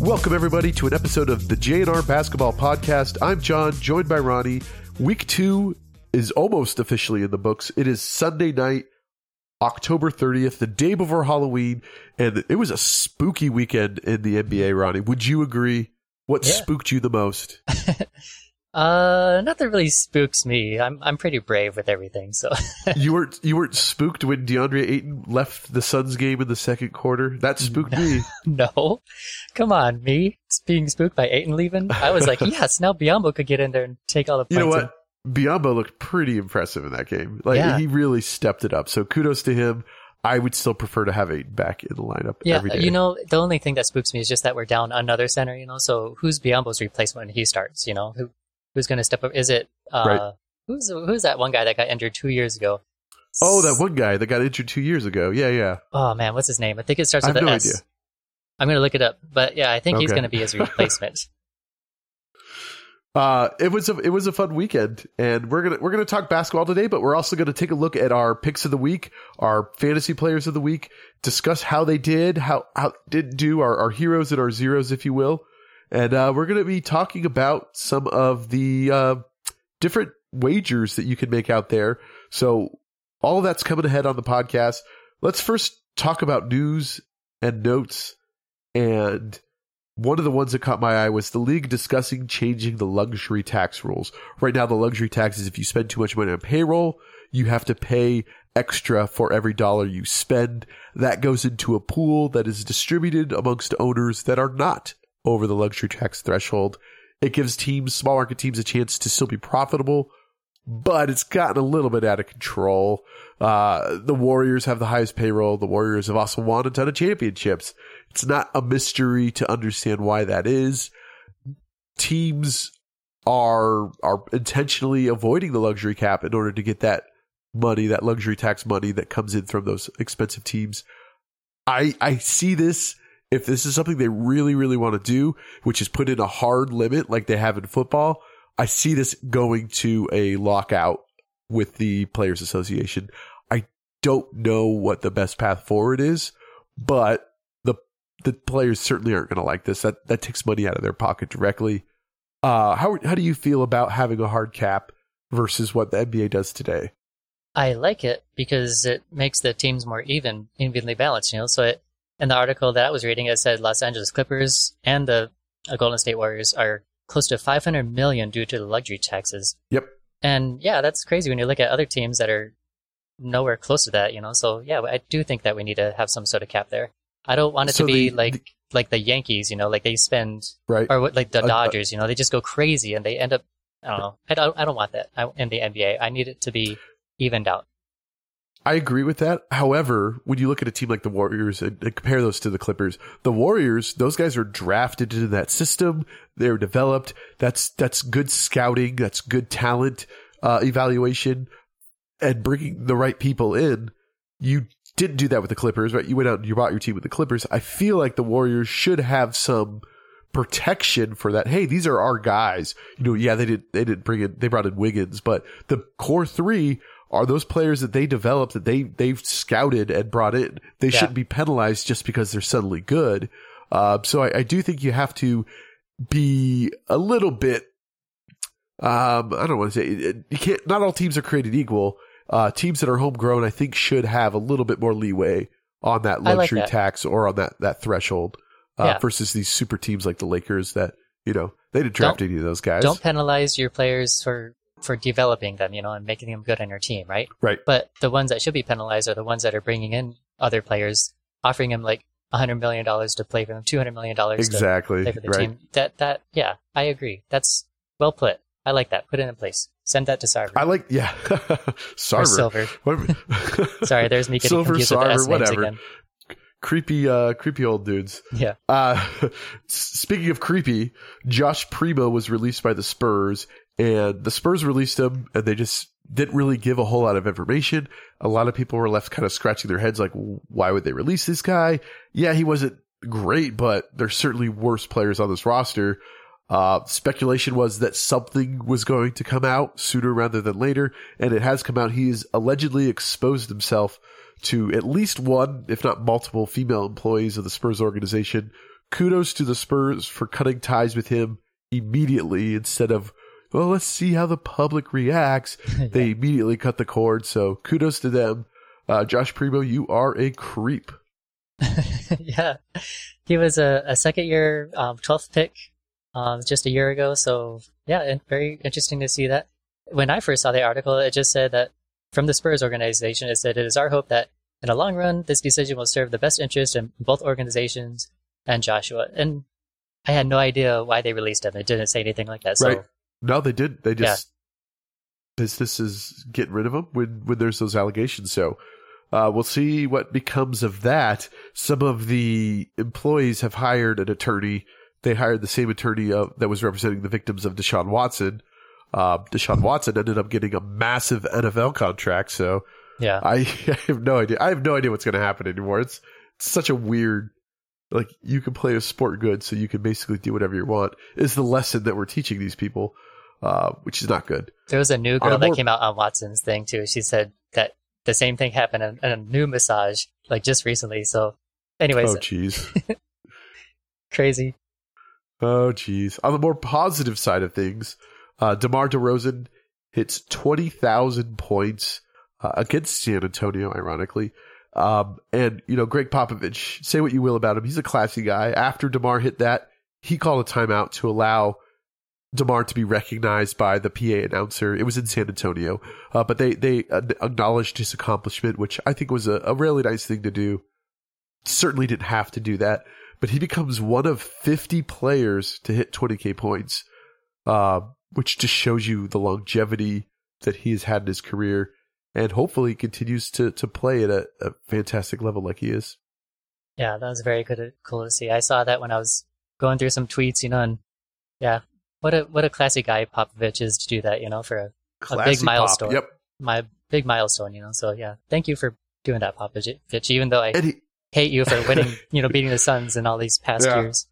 Welcome everybody to an episode of the JNR Basketball Podcast. I'm Jon, joined by Ronnie. Week two is almost officially in the books. It is Sunday night, October 30th, the day before Halloween, and it was a spooky weekend in the NBA, Ronnie. Would you agree? What Yeah. spooked you the most? Uh, nothing really spooks me. I'm I'm pretty brave with everything. So you weren't you weren't spooked when DeAndre Ayton left the Suns game in the second quarter? That spooked me. no, come on, me it's being spooked by Ayton leaving. I was like, yes, now Biyombo could get in there and take all the You know what? Biyombo looked pretty impressive in that game. Like Yeah. he really stepped it up. So kudos to him. I would still prefer to have Ayton back in the lineup Yeah, every day. you know, the only thing that spooks me is just that we're down another center. You know, so who's Biyombo's replacement when he starts? You know, who who's going to step up? Is it uh, Right. who's who's that one guy that got injured two years ago? oh, that one guy that got injured two years ago. Yeah, yeah. Oh man, what's his name? I think it starts with an no S. idea. I'm gonna look it up, but yeah, I think he's gonna be his replacement. Uh, it was a it was a fun weekend, and we're gonna we're gonna talk basketball today, but we're also gonna take a look at our picks of the week, our fantasy players of the week, discuss how they did, how how didn't do, our our heroes and our zeros, if you will, and uh, we're gonna be talking about some of the uh, different wagers that you can make out there. So all that's coming ahead on the podcast. Let's first talk about news and notes and one of the ones that caught my eye was the league discussing changing the luxury tax rules. Right now, the luxury tax is if you spend too much money on payroll, you have to pay extra for every dollar you spend. That goes into a pool that is distributed amongst owners that are not over the luxury tax threshold. It gives teams, small market teams, a chance to still be profitable, but it's gotten a little bit out of control. Uh, the Warriors have the highest payroll. The Warriors have also won a ton of championships. It's not a mystery to understand why that is. Teams are are intentionally avoiding the luxury cap in order to get that money, that luxury tax money that comes in from those expensive teams. I I see this if this is something they really really want to do, which is put in a hard limit like they have in football. I see this going to a lockout with the players association. I don't know what the best path forward is, but the the players certainly aren't going to like this. That that takes money out of their pocket directly. Uh, how how do you feel about having a hard cap versus what the NBA does today? I like it because it makes the teams more even, evenly balanced. You know, so it, in the article that I was reading, it said Los Angeles Clippers and the uh, Golden State Warriors are close to 500 million due to the luxury taxes. Yep. And yeah, that's crazy when you look at other teams that are nowhere close to that. You know, so yeah, I do think that we need to have some sort of cap there. I don't want it So to be the- like like the Yankees. You know, like they spend Right. or like the Uh, uh, Dodgers. You know, they just go crazy and they end up. I don't know. I don't. I don't want that I, in the NBA. I need it to be evened out. I agree with that. However, when you look at a team like the Warriors and, and compare those to the Clippers, the Warriors, those guys are drafted into that system. They're developed. That's that's good scouting. That's good talent uh, evaluation and bringing the right people in. You didn't do that with the Clippers, right? You went out and you bought your team with the Clippers. I feel like the Warriors should have some protection for that. Hey, these are our guys. You know, yeah, they did they didn't bring in they brought in Wiggins, but the core three are those players that they developed that they they've scouted and brought in. They Yeah. shouldn't be penalized just because they're suddenly good. Uh, so I, I do think you have to be a little bit. Um, I don't want to say you can't. Not all teams are created equal. Uh, teams that are homegrown, I think, should have a little bit more leeway on that I like luxury that. tax or on that that threshold uh, Yeah. versus these super teams like the Lakers that you know they didn't draft any of those guys. Don't penalize your players for for developing them, you know, and making them good on your team, right? Right. But the ones that should be penalized are the ones that are bringing in other players, offering them like hundred million dollars to play for them, two hundred million dollars to exactly play for the right. team. That that yeah, I agree. That's well put. I like that. Put it in place. Send that to Sarver I like yeah, or Sarver. Silver. Sorry, there's me getting Silver, confused with the S Sarver, whatever. again. creepy, uh, creepy old dudes. Yeah. Uh, speaking of creepy, Josh Primo was released by the Spurs, and the Spurs released him, and they just didn't really give a whole lot of information. A lot of people were left kind of scratching their heads, like, why would they release this guy? Yeah, he wasn't great, but there's certainly worse players on this roster. Uh, speculation was that something was going to come out sooner rather than later, and it has come out. He's allegedly exposed himself to at least one, if not multiple, female employees of the Spurs organization kudos to the Spurs for cutting ties with him immediately instead of, well, let's see how the public reacts. They immediately cut the cord. So kudos to them. Uh, Josh Primo, you are a creep. yeah, he was a, a second year um, 12th pick um, just a year ago. So yeah, and very interesting to see that. When I first saw the article, it just said that from the Spurs organization, it said it is our hope that in the long run, this decision will serve the best interest in both organizations and Joshua. And I had no idea why they released him. It didn't say anything like that. So Right. No, they did. They just business is getting rid of them when when there's those allegations. So uh, we'll see what becomes of that. Some of the employees have hired an attorney. They hired the same attorney uh, that was representing the victims of Deshaun Watson. Uh, Deshaun Watson ended up getting a massive NFL contract. So yeah, I, I have no idea. I have no idea what's going to happen anymore. It's, it's such a weird, like you can play a sport good, so you can basically do whatever you want. Is the lesson that we're teaching these people, uh, which is not good. there was a new girl a that more- came out on Watson's thing too. She said that the same thing happened in, in a new massage like just recently. So, anyways, Oh, jeez. crazy. oh, jeez. On the more positive side of things, uh, DeMar DeRozan hits 20,000 points uh, against San Antonio, ironically. Um, and, you know, Gregg Popovich, say what you will about him. He's a classy guy. After DeMar hit that, he called a timeout to allow DeMar to be recognized by the PA announcer. It was in San Antonio, uh, but they, they acknowledged his accomplishment, which I think was a, a really nice thing to do. Certainly didn't have to do that, but he becomes one of 50 players to hit 20k points, uh, which just shows you the longevity that he has had in his career and hopefully continues to, to play at a, a fantastic level like he is. Yeah, that was very good, cool to see. I saw that when I was going through some tweets, you know, and yeah, what a what a classy guy Popovich is to do that, you know, for a Classy pop. milestone. Yep. my big milestone, you know. So yeah, thank you for doing that, Popovich. Even though I he, hate you for winning, you know, beating the Suns in all these past Yeah. years.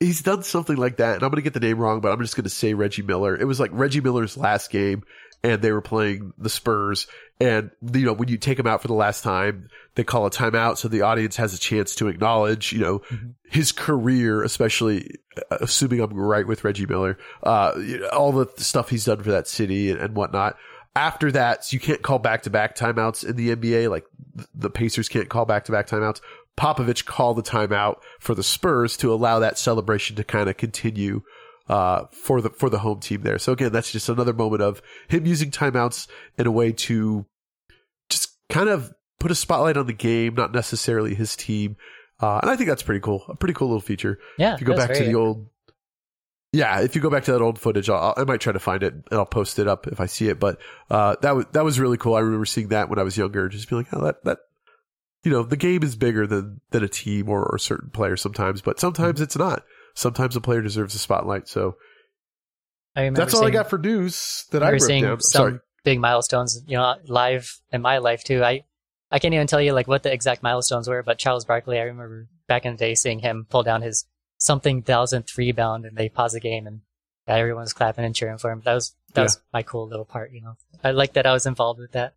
he's done something like that, and I'm going to get the name wrong, but I'm just going to say Reggie Miller. It was like Reggie Miller's last game, and they were playing the Spurs, and you know when you take him out for the last time, they call a timeout, so the audience has a chance to acknowledge, you know, Mhm. his career, especially uh, assuming I'm right with Reggie Miller, uh, you know, all the stuff he's done for that city and, and whatnot. After that, so you can't call back to back timeouts in the NBA. Like the Pacers can't call back to back timeouts. Popovich called the timeout for the Spurs to allow that celebration to kind of continue uh, for the for the home team there. So again, that's just another moment of him using timeouts in a way to just kind of put a spotlight on the game, not necessarily his team. Uh, and I think that's pretty cool. A pretty cool little feature. Yeah, If you go back to the old, yeah, if you go back to that old footage, I'll, I might try to find it and I'll post it up if I see it. But uh, that was that was really cool. I remember seeing that when I was younger, just being like, oh, that that you know, the game is bigger than than a team or, or a certain player sometimes, but sometimes it's not. Sometimes a player deserves a spotlight. So I remember that's all I got for news that I remember wrote seeing down. some Sorry. big milestones, you know, live in my life too. I I can't even tell you like what the exact milestones were, but Charles Barkley, I remember back in the day seeing him pull down his something thousandth rebound, and they pause the game, and yeah, everyone was clapping and cheering for him. That was that Yeah. was my cool little part, you know. I like that I was involved with that.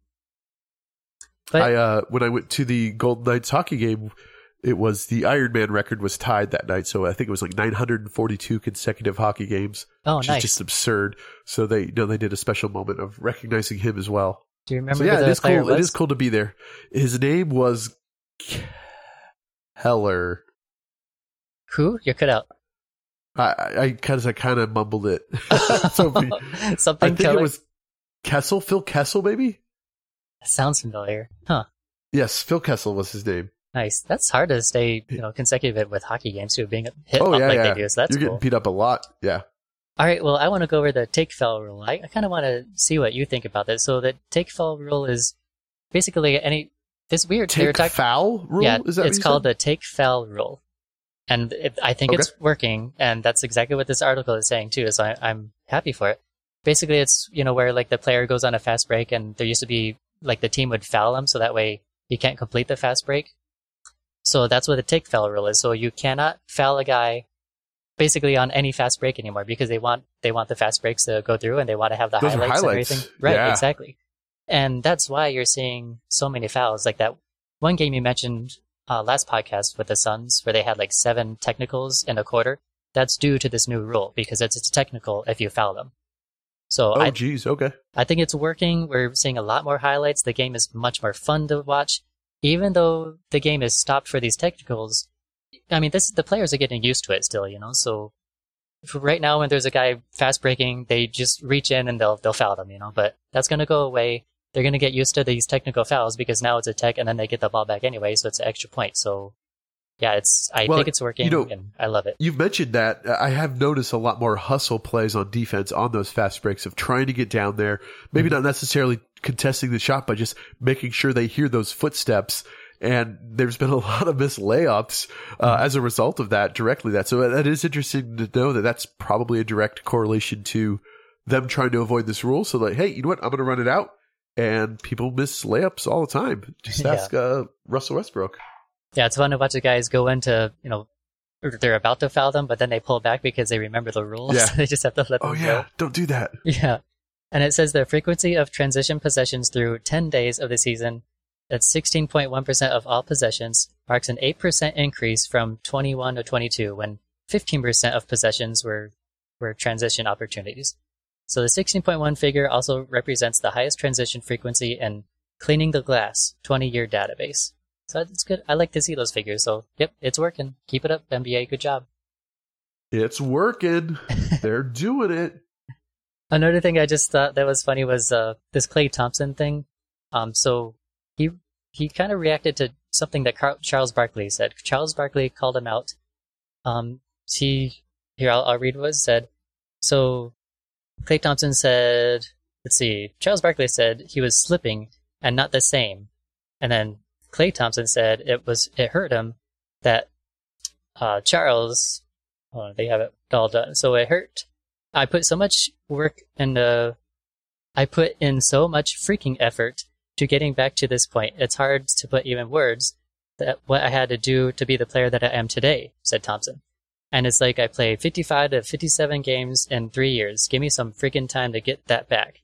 But I uh when I went to the Golden Knights hockey game, it was the Iron Man record was tied that night. So I think it was like 942 consecutive hockey games, oh, which nice. is just absurd. So they you know they did a special moment of recognizing him as well. Do you remember so yeah, it is cool. It is cool to be there. His name was Heller. Who? You're cut out. I I kind of I kind of mumbled it. so I Something think killer. it was Kessel, Phil Kessel, maybe. Sounds familiar. Huh. Yes, Phil Kessel was his name. Nice. That's hard to stay, you know, consecutive with hockey games too, being hit Oh, up yeah, like yeah. they do. So that's You're cool. getting beat up a lot. Yeah. All right. Well, I want to go over the take fell rule. I, I kind of want to see what you think about this. So the take fell rule is basically any. It's weird. They were Take talk- foul rule. Yeah, is that it's called the take fell rule, and it, I think Okay. it's working. And that's exactly what this article is saying too. So I, I'm happy for it. Basically, it's you know where like the player goes on a fast break, and there used to be like the team would foul him, so that way he can't complete the fast break. So that's what the take foul rule is. So you cannot foul a guy basically on any fast break anymore because they want they want the fast breaks to go through and they want to have the Those highlights, highlights. and everything. Right, Yeah. exactly. And that's why you're seeing so many fouls. Like that one game you mentioned uh, last podcast with the Suns, where they had like seven technicals in a quarter. That's due to this new rule because it's, it's technical if you foul them. So Oh, I, geez. Okay. I think it's working. We're seeing a lot more highlights. The game is much more fun to watch, even though the game is stopped for these technicals. I mean, this the players are getting used to it still, you know. So right now, when there's a guy fast breaking, they just reach in and they'll they'll foul them, you know. But that's gonna go away. They're gonna get used to these technical fouls because now it's a tech, and then they get the ball back anyway, so it's an extra point. So yeah, it's I Well, think it's working, you know- and I love it. You've mentioned that. I have noticed a lot more hustle plays on defense on those fast breaks of trying to get down there. Maybe Mm-hmm. not necessarily contesting the shot, but just making sure they hear those footsteps. And there's been a lot of missed layups uh, Mm-hmm. as a result of that directly. That so that is interesting to know that that's probably a direct correlation to them trying to avoid this rule. So like, hey, you know what? I'm going to run it out, and people miss layups all the time. Just Yeah. ask uh, Russell Westbrook. Yeah, it's fun to watch the guys go into you know. They're about to foul them, but then they pull back because they remember the rules. Yeah. they just have to let oh, them Oh go. yeah, don't do that. Yeah. And it says the frequency of transition possessions through 10 days of the season, that's 16.1% of all possessions, marks an 8% increase from 21 to 22, when 15% of possessions were, were transition opportunities. So the 16.1 figure also represents the highest transition frequency in cleaning the glass 20 year database. So it's good. I like to see those figures. So, yep, it's working. Keep it up, NBA. Good job. It's working. They're doing it. Another thing I just thought that was funny was uh, this Klay Thompson thing. Um, so he he kind of reacted to something that Charles Barkley said. Charles Barkley called him out. Um, he here I'll, I'll read what it said. So Klay Thompson said, "Let's see." Charles Barkley said he was slipping and not the same, and then Klay Thompson said it was it hurt him that uh, Charles. Oh, they have it all done. So it hurt I put so much work and uh, I put in so much freaking effort to getting back to this point. It's hard to put even words that what I had to do to be the player that I am today," said Thompson. And it's like I played 55 to 57 games in three years. Give me some freaking time to get that back.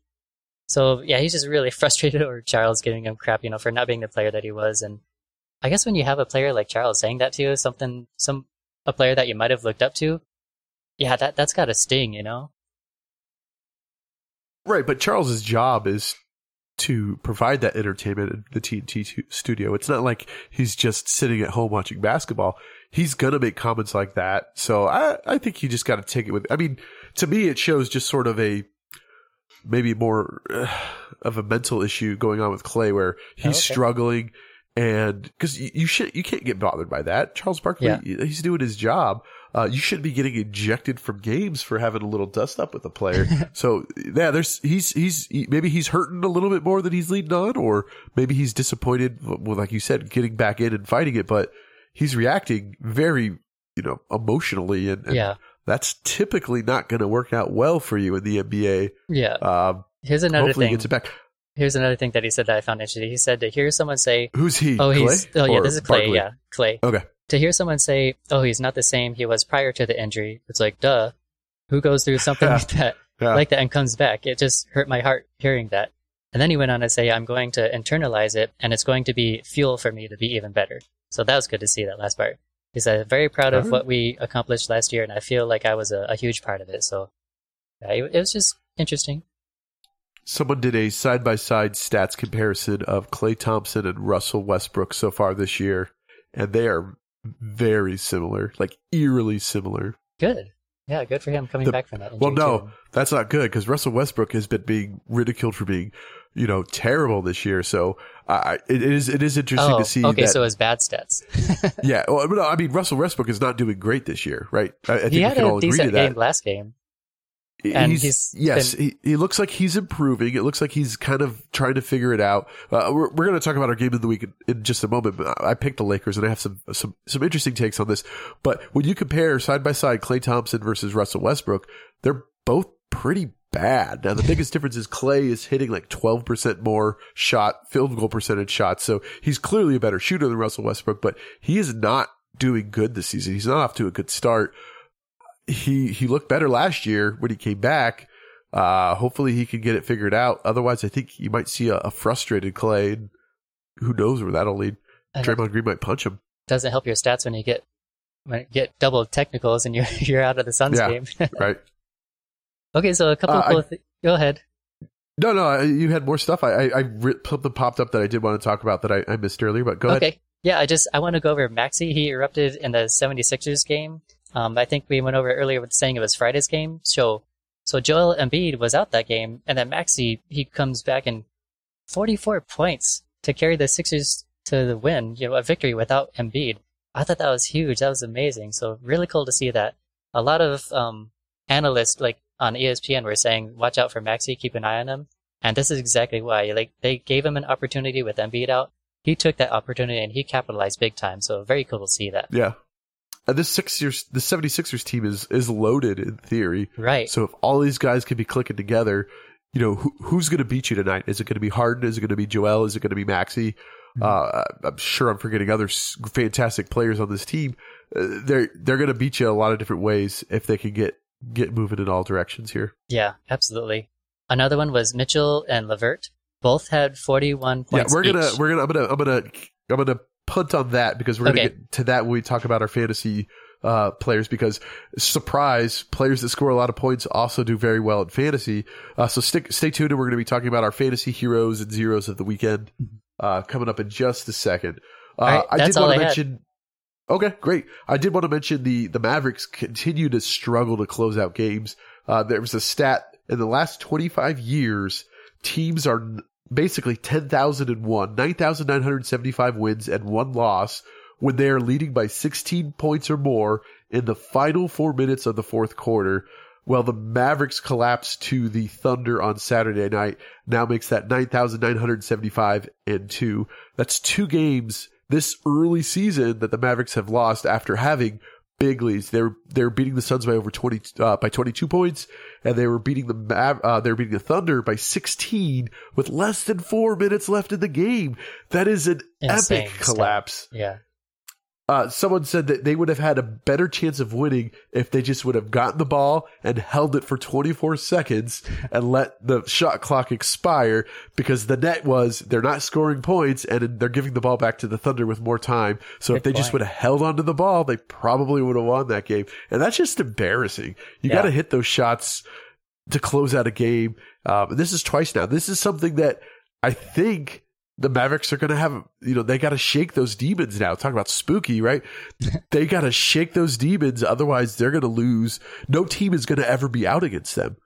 So yeah, he's just really frustrated over Charles giving him crap, you know, for not being the player that he was. And I guess when you have a player like Charles saying that to you, something, some, a player that you might have looked up to, yeah, that that's got a sting, you know. Right, but Charles's job is to provide that entertainment in the TNT studio. It's not like he's just sitting at home watching basketball. He's gonna make comments like that. So I, I think you just got to take it with. I mean, to me, it shows just sort of a maybe more uh, of a mental issue going on with Klay, where he's Oh, okay. struggling, and because you, you should you can't get bothered by that. Charles Barkley, Yeah. he's doing his job. Uh, you shouldn't be getting ejected from games for having a little dust up with a player. so yeah, there's he's he's he, maybe he's hurting a little bit more than he's leading on, or maybe he's disappointed. Well, like you said, getting back in and fighting it, but he's reacting very you know emotionally, and, and Yeah, that's typically not going to work out well for you in the NBA. yeah. Um, Here's another hopefully, he thing. gets it back. Here's another thing that he said that I found interesting. He said to hear someone say, Who's he? "Oh, he's oh yeah, Or this is Klay, Barkley? yeah, Klay." Okay. To hear someone say, "Oh, he's not the same he was prior to the injury," it's like, duh. Who goes through something like that, Yeah. like that, and comes back? It just hurt my heart hearing that. And then he went on to say, "I'm going to internalize it, and it's going to be fuel for me to be even better." So that was good to see that last part. He said, uh, "Very proud of what we accomplished last year, and I feel like I was a, a huge part of it." So yeah, it, it was just interesting. Someone did a side by side stats comparison of Klay Thompson and Russell Westbrook so far this year, and they are very similar, like eerily similar. Good. Yeah, good for him coming The- back from that. Well, no, too. that's not good because Russell Westbrook has been being ridiculed for being, you know, terrible this year. So I it is it is interesting Oh, to see okay, that. so it's bad stats. yeah, well, no, I mean Russell Westbrook is not doing great this year, right? I, I think he had a all agree to decent game last game. and he's, he's yes, he, he looks like he's improving. It looks like he's kind of trying to figure it out. Uh, we're we're going to talk about our game of the week in, in just a moment. But I picked the Lakers, and I have some some some interesting takes on this. But when you compare side by side Klay Thompson versus Russell Westbrook, they're both pretty bad. Now the biggest difference is Klay is hitting like twelve percent more shot field goal percentage shots, so he's clearly a better shooter than Russell Westbrook. But he is not doing good this season. He's not off to a good start. He he looked better last year when he came back. Uh, hopefully he can get it figured out. Otherwise, I think you might see a, a frustrated Klay. And who knows where that'll lead? Draymond Green might punch him. doesn't help your stats when you get when you get double technicals and you're you're out of the Suns Yeah. game. right. Okay, so a couple Uh, of cool. thi- go ahead. No, no, you had more stuff. I, I, I re- something popped up that I did want to talk about that I, I missed earlier, but go okay. ahead. Okay, yeah, I just I want to go over Maxey. He erupted in the 76ers game. Um, I think we went over earlier with saying it was Friday's game. So so Joel Embiid was out that game, and then Maxey he comes back in 44 points to carry the Sixers to the win, you know, a victory without Embiid. I thought that was huge. That was amazing. So really cool to see that. A lot of um, analysts like on ESPN were saying, "Watch out for Maxey, keep an eye on him." And this is exactly why. Like they gave him an opportunity with Embiid out. He took that opportunity and he capitalized big time. So very cool to see that. Yeah. And this Sixers, the 76ers team is, is loaded in theory. Right. So if all these guys can be clicking together, you know, who, who's going to beat you tonight? Is it going to be Harden? Is it going to be Joel? Is it going to be Maxey? Uh, I'm sure I'm forgetting other fantastic players on this team. Uh, they're they're going to beat you a lot of different ways if they can get get moving in all directions here. Yeah, absolutely. Another one was Mitchell and LeVert. Both had 41 points. yeah, we're gonna each. we're gonna I'm gonna I'm gonna I'm gonna punt on that because we're gonna get to that when we talk about our fantasy uh, players because surprise players that score a lot of points also do very well in fantasy. Uh, so stick stay tuned and we're gonna be talking about our fantasy heroes and zeros of the weekend uh, coming up in just a second. Uh, right, I did want to mention. Okay, great. I did want to mention the the Mavericks continue to struggle to close out games. Uh, there was a stat in the last 25 years, teams are basically 10,001, 9,975 wins and one loss when they are leading by 16 points or more in the final four minutes of the fourth quarter. Well, the Mavericks collapse to the Thunder on Saturday night now makes that 9,975 and two. That's two games this early season that the Mavericks have lost after having big leads. They're they're beating the Suns by over 20 uh, by 22 points and they were beating the Mav- uh, they were beating the Thunder by 16 with less than 4 minutes left in the game. That is an Insane epic stuff. collapse. Yeah. Uh, someone said that they would have had a better chance of winning if they just would have gotten the ball and held it for 24 seconds and let the shot clock expire because the net was they're not scoring points and they're giving the ball back to the Thunder with more time. So if Good they just would have held onto the ball, they probably would have won that game. And that's just embarrassing. You Yeah. got to hit those shots to close out a game. Um, this is twice now. This is something that I think the Mavericks are going to have, you know, they got to shake those demons now. Talk about spooky, right? they got to shake those demons. Otherwise, they're going to lose. No team is going to ever be out against them.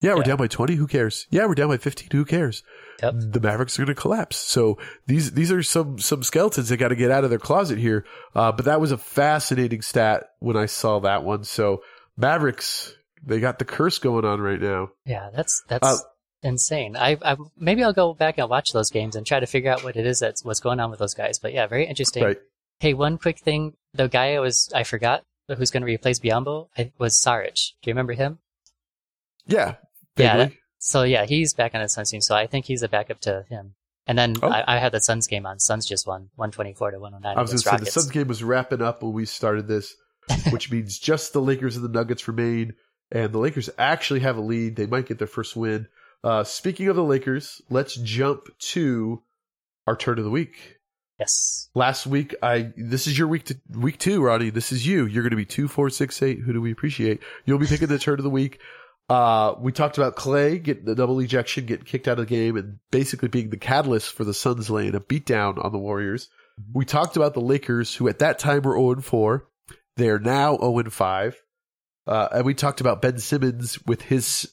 Yeah, we're Yeah. down by 20. Who cares? Yeah, we're down by 15. Who cares? Yep. The Mavericks are going to collapse. So these, these are some, some skeletons that got to get out of their closet here. Uh, but that was a fascinating stat when I saw that one. So Mavericks, they got the curse going on right now. Yeah, that's that's Uh, insane. I, I maybe I'll go back and watch those games and try to figure out what it is that's what's going on with those guys. But yeah, very interesting. Right. Hey, one quick thing: the guy I was I forgot who's going to replace Biyombo I, was Saric. Do you remember him? Yeah. Yeah, vaguely. So yeah, he's back on the Suns team. So I think he's a backup to him. And then Oh. I, I had the Suns game on. Suns just won, one twenty four to one hundred nine I was going to say the Suns game was wrapping up when we started this, which means just the Lakers and the Nuggets remain, and the Lakers actually have a lead. They might get their first win. Uh, speaking of the Lakers, let's jump to our turd of the week. yes. Last week, I this is your week to week two, Roddy. This is you. You're going to be two, four, six, eight. Who do we appreciate? You'll be picking the turd of the week. Uh, we talked about Klay getting the double ejection, getting kicked out of the game, and basically being the catalyst for the Suns laying a beatdown on the Warriors. We talked about the Lakers, who at that time were 0 4. They are now 0 5. Uh, and we talked about Ben Simmons with his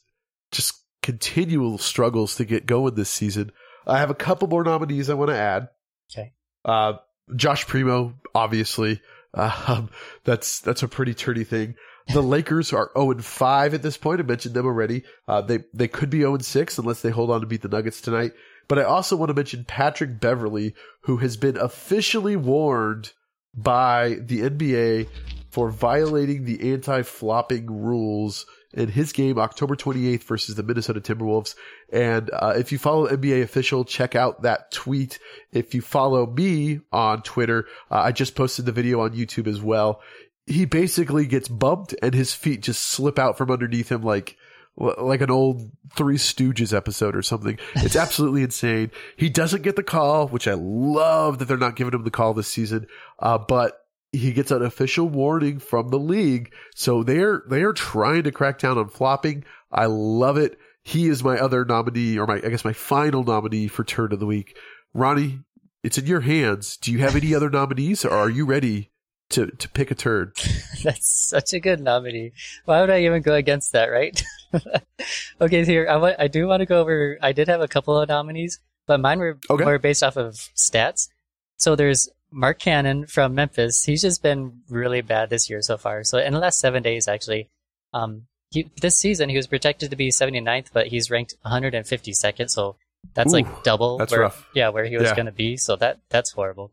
just continual struggles to get going this season. I have a couple more nominees I want to add. Okay. Uh, Josh Primo, obviously. Um, that's that's a pretty turdy thing. The Lakers are 0 5 at this point. I mentioned them already. Uh, they they could be 0 6 unless they hold on to beat the Nuggets tonight. But I also want to mention Patrick Beverley, who has been officially warned by the NBA for violating the anti-flopping rules in his game October 28th versus the Minnesota Timberwolves. And uh, if you follow NBA official, check out that tweet. If you follow me on Twitter, uh, I just posted the video on YouTube as well. He basically gets bumped and his feet just slip out from underneath him like like an old Three Stooges episode or something. It's absolutely insane. He doesn't get the call, which I love that they're not giving him the call this season. Uh, but he gets an official warning from the league. So they're, they are trying to crack down on flopping. I love it. He is my other nominee or my, I guess my final nominee for turd of the week. Ronnie, it's in your hands. Do you have any other nominees or are you ready to, to pick a turd? That's such a good nominee. Why would I even go against that, right? okay, here I want, I do want to go over. I did have a couple of nominees, but mine were Okay. more based off of stats. So there's Mark Cannon from Memphis. He's just been really bad this year so far. So in the last seven days, actually, um, he, this season he was projected to be 79th, but he's ranked 152nd. So that's Ooh, like double. that's where, rough. Yeah, where he was Yeah. going to be. So that that's horrible.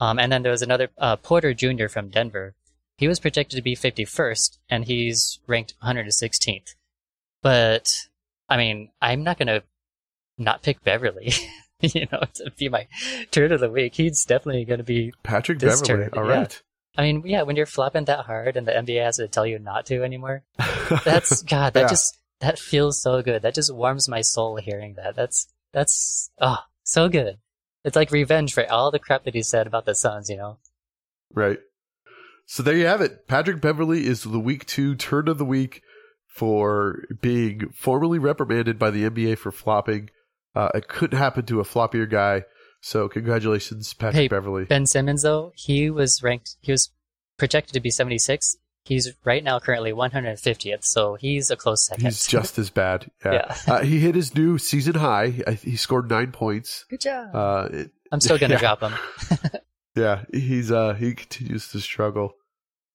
Um, and then there was another uh, Porter Jr. from Denver. He was projected to be 51st, and he's ranked 116th. But I mean, I'm not gonna not pick Beverley. you know, to be my turd of the week. He's definitely gonna be. Patrick Beverley. turd, All yeah. right. I mean, yeah, when you're flopping that hard, and the NBA has to tell you not to anymore. That's God. That Yeah. just that feels so good. That just warms my soul hearing that. That's that's oh so good. It's like revenge for all the crap that he said about the Suns. You know. Right. So there you have it. Patrick Beverley is the week two turd of the week for being formally reprimanded by the NBA for flopping. Uh, it couldn't happen to a floppier guy. So congratulations, Patrick Hey, Beverley. Ben Simmons, though, he was ranked, he was projected to be 76th. He's right now currently 150th, so he's a close second. He's just as bad. Yeah. Yeah. uh, he hit his new season high. He scored nine points. Good job. Uh, it- I'm still gonna yeah. drop him. Yeah, he's uh he continues to struggle.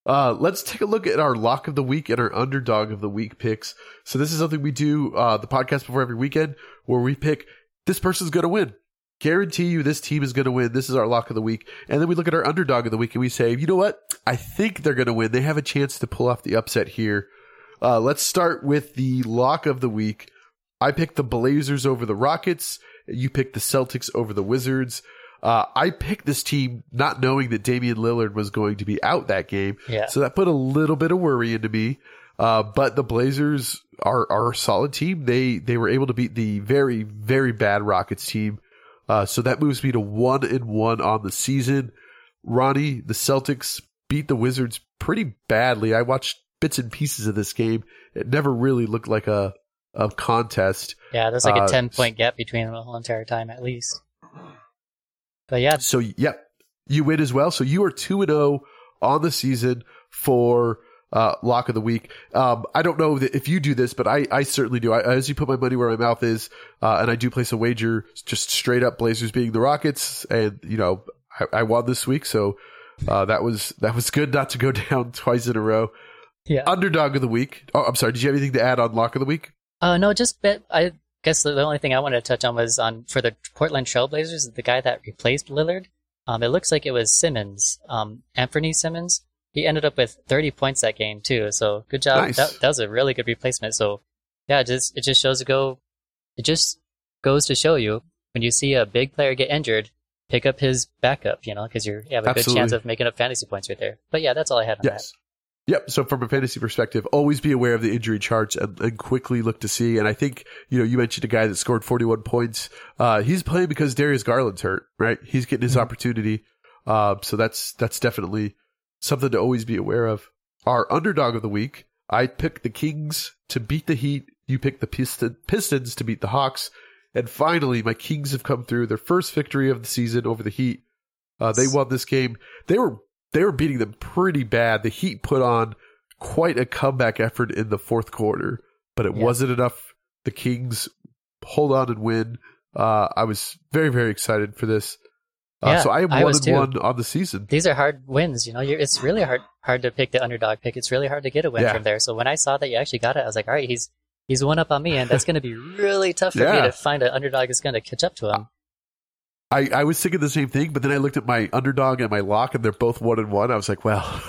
Uh let's take a look at our lock of the week and our underdog of the week picks. So this is something we do uh the podcast before every weekend where we pick this person's going to win. Guarantee you this team is going to win. This is our lock of the week. And then we look at our underdog of the week and we say, "You know what? I think they're going to win. They have a chance to pull off the upset here." Uh let's start with the lock of the week. I picked the Blazers over the Rockets. You picked the Celtics over the Wizards. Uh, I picked this team not knowing that Damian Lillard was going to be out that game. Yeah. So that put a little bit of worry into me. Uh, but the Blazers are, are a solid team. They, they were able to beat the very, very bad Rockets team. Uh, so that moves me to one and one on the season. Ronnie, the Celtics beat the Wizards pretty badly. I watched bits and pieces of this game. It never really looked like a, a contest. Yeah, there's like Uh, a 10 point gap between them the whole entire time at least. But yeah, So yeah, you win as well. So you are two and zero on the season for uh, lock of the week. Um, I don't know if you do this, but I, I certainly do. I, as you put my money where my mouth is, uh, and I do place a wager, just straight up Blazers being the Rockets, and you know I, I won this week, so uh, that was that was good not to go down twice in a row. yeah. Underdog of the week. Oh, I'm sorry. Did you have anything to add on lock of the week? Uh, no, just bet. I guess the, the only thing I wanted to touch on was on for the Portland Trailblazers, the guy that replaced Lillard. Um, it looks like it was Simons, um, Anthony Simons. He ended up with 30 points that game too. So good job. Nice. That, that was a really good replacement. So yeah, it just it just shows to go. It just goes to show you when you see a big player get injured, pick up his backup. You know, because you have a good chance of making up fantasy points right there. But yeah, that's all I had on Yes. Yep. So from a fantasy perspective, always be aware of the injury charts and, and quickly look to see. And I think, you know, you mentioned a guy that scored 41 points. Uh, he's playing because Darius Garland's hurt, right? He's getting his Mhm. opportunity. Uh, so that's, that's definitely something to always be aware of. Our underdog of the week, I picked the Kings to beat the Heat. You picked the Piston, Pistons to beat the Hawks. And finally, my Kings have come through their first victory of the season over the Heat. Uh, they won this game. They were they were beating them pretty bad. The Heat put on quite a comeback effort in the fourth quarter, but it Yeah. wasn't enough. The Kings hold on and win. Uh, I was very very excited for this. Uh, Yeah, so I am I one and too. one on the season. these are hard wins. You know, you're, it's really hard hard to pick the underdog pick. It's really hard to get a win Yeah. from there. So when I saw that you actually got it, I was like, all right, he's he's one up on me, and that's going to be really tough for me to find an underdog that's going to catch up to him. I, I was thinking the same thing, but then I looked at my underdog and my lock, and they're both one and one. I was like, well,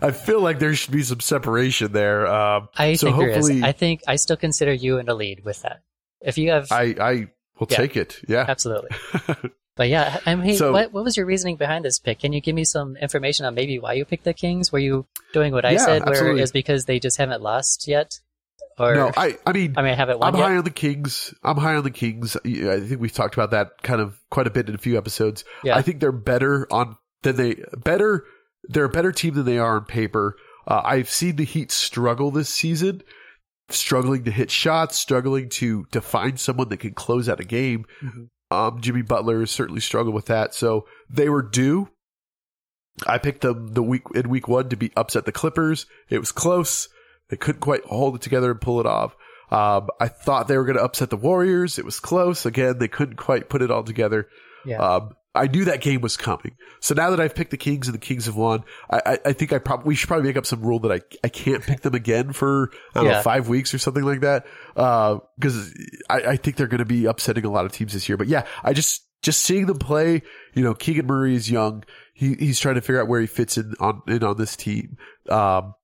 I feel like there should be some separation there. Um, I so think there is. I think I still consider you in the lead with that. If you have, I, I will Yeah. take it. Yeah. absolutely. But yeah, I mean, So- what what was your reasoning behind this pick? Can you give me some information on maybe why you picked the Kings? Were you doing what I Yeah, said, where absolutely. it's because they just haven't lost yet? Or no, I, I mean, I mean, I haven't won I'm yet. high on the Kings. I'm high on the Kings. I think we've talked about that kind of quite a bit in a few episodes. Yeah. I think they're better on than they better. They're a better team than they are on paper. Uh, I've seen the Heat struggle this season, struggling to hit shots, struggling to to find someone that can close out a game. Mhm. Um, Jimmy Butler has certainly struggled with that. So they were due. I picked them the week in week one to be upset the Clippers. It was close. They couldn't quite hold it together and pull it off. Um, I thought they were going to upset the Warriors. It was close. Again, they couldn't quite put it all together. Yeah. Um, I knew that game was coming. So now that I've picked the Kings and the Kings have won, I, I, I think I probably we should probably make up some rule that I I can't pick them again for I don't know five weeks or something like that. Because I, I think they're going to be upsetting a lot of teams this year. But yeah, I just just seeing them play. You know, Keegan Murray is young. He he's trying to figure out where he fits in on in on this team. Um,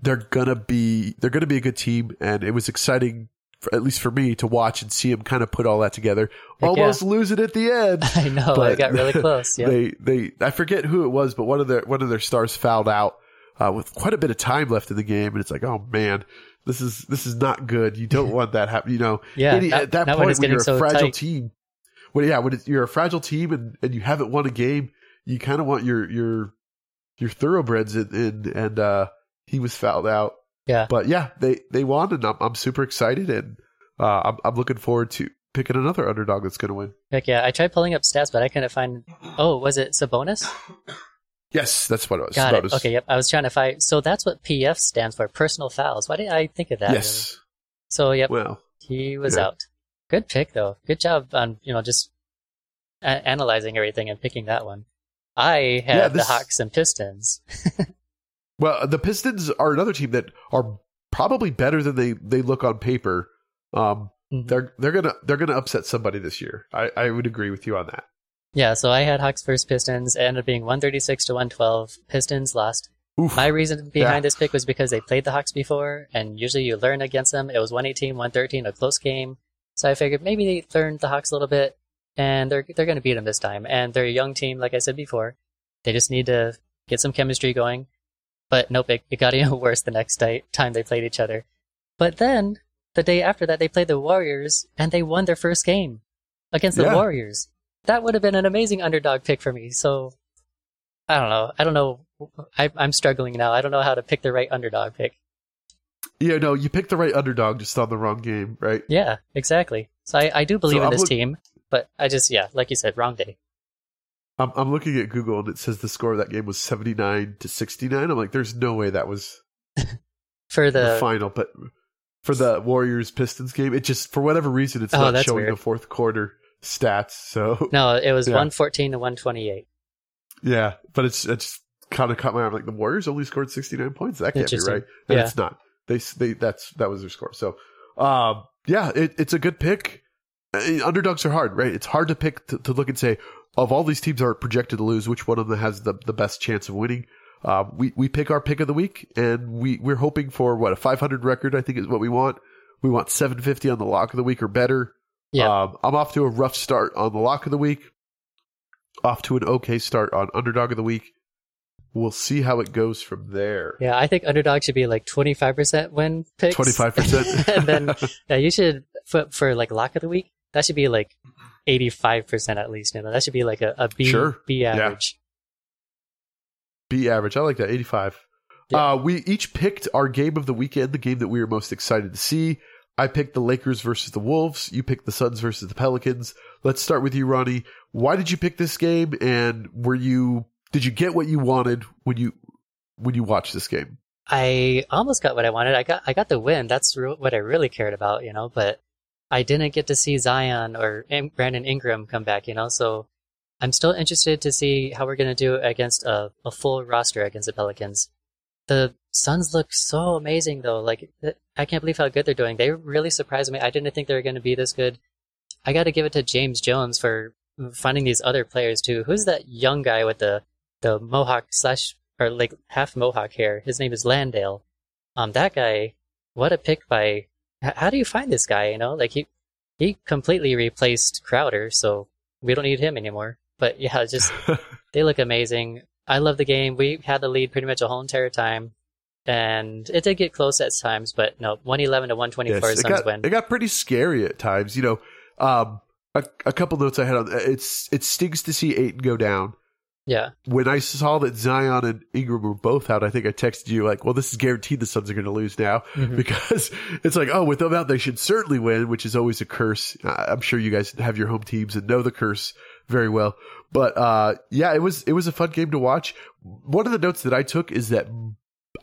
they're gonna be they're gonna be a good team, and it was exciting. For, at least for me to watch and see him kind of put all that together. yeah. Almost lose it at the end. I know. I but- got really close. Yeah. They they I forget who it was, but one of their one of their stars fouled out uh, with quite a bit of time left in the game, and it's like, oh man, this is this is not good. You don't want that happen. You know, yeah. any- not- at that when point when you're a so fragile tight. team, when yeah, when it's, you're a fragile team and, and you haven't won a game, you kind of want your your your thoroughbreds in, in and uh, he was fouled out. Yeah. But yeah, they they won, and I'm I'm super excited, and uh, I'm I'm looking forward to picking another underdog that's going to win. Heck yeah. I tried pulling up stats, but I couldn't find. Oh, was it Sabonis? Yes, that's what it was. Got it. Okay. Yep. I was trying to find. So that's what PF stands for, personal fouls. Why did I think of that? Yes. So yep, Well, he was Yeah. out. Good pick though. Good job on you know just a- analyzing everything and picking that one. I had Yeah, the Hawks and Pistons. Well, the Pistons are another team that are probably better than they, they look on paper. Um, Mhm. they're they're gonna they're gonna upset somebody this year. I, I would agree with you on that. Yeah, so I had Hawks versus Pistons. It ended up being 136 to 112. Pistons lost. Oof. My reason behind Yeah. this pick was because they played the Hawks before, and usually you learn against them. It was 118, 113, a close game. So I figured maybe they learned the Hawks a little bit, and they're they're going to beat them this time. And they're a young team, like I said before. They just need to get some chemistry going. But nope, it, it got even worse the next day, time they played each other. But then the day after that, they played the Warriors, and they won their first game against the Yeah. Warriors. That would have been an amazing underdog pick for me. So I don't know. I don't know. I, I'm struggling now. I don't know how to pick the right underdog pick. Yeah, no, you picked the right underdog, just on the wrong game, right? Yeah, exactly. So I, I do believe So in this look- team, but I just yeah, like you said, wrong day. I'm I'm looking at Google and it says the score of that game was 79 to 69. I'm like, there's no way that was For the, the, final, but for the Warriors Pistons game, it just for whatever reason it's Oh, not showing weird. the fourth quarter stats. So no, it was Yeah. 114 to 128. Yeah, but it's it's kind of caught my eye. I'm like the Warriors only scored 69 points. That can't be right. And Yeah. it's not. They they that's that was their score. So, um, yeah, it, it's a good pick. Underdogs are hard, right? It's hard to pick to, to look and say of all these teams are projected to lose, which one of them has the the best chance of winning. Um, we we pick our pick of the week, and we we're hoping for what a 500 record. I think is what we want. We want 750 on the lock of the week or better. Yeah. Um, I'm off to a rough start on the lock of the week. Off to an okay start on underdog of the week. We'll see how it goes from there. Yeah, I think underdog should be like 25% win picks. 25%. and then yeah, you should for, for like lock of the week. That should be like 85% at least. You know, that should be like a, a B Sure. B Yeah. average. B average. I like that. 85. Yeah. Uh, we each picked our game of the weekend, the game that we were most excited to see. I picked the Lakers versus the Wolves. You picked the Suns versus the Pelicans. Let's start with you, Ronnie. Why did you pick this game? And were you, did you get what you wanted when you, when you watched this game? I almost got what I wanted. I got I got the win. That's re- what I really cared about, you know. But I didn't get to see Zion or Brandon Ingram come back, you know. So I'm still interested to see how we're gonna do against a, a full roster against the Pelicans. The Suns look so amazing, though. Like I can't believe how good they're doing. They really surprised me. I didn't think they were gonna be this good. I got to give it to James Jones for finding these other players too. Who's that young guy with the the mohawk slash or like half mohawk hair? His name is Landale. Um, that guy, what a pick by. How do you find this guy? You know, like he he completely replaced Crowder, so we don't need him anymore. But yeah, just they look amazing. I love the game. We had the lead pretty much the whole entire time, and it did get close at times, but no, 111 to 124 Yes, it Suns got win. it got pretty scary at times. You know, um, a, a couple notes I had on it's it stings to see Ayton go down. Yeah, When I saw that Zion and Ingram were both out, I think I texted you like, "Well, this is guaranteed the Suns are going to lose now Mhm. because it's like, oh, with them out, they should certainly win, which is always a curse. I'm sure you guys have your home teams and know the curse very well. But uh, yeah, it was it was a fun game to watch. One of the notes that I took is that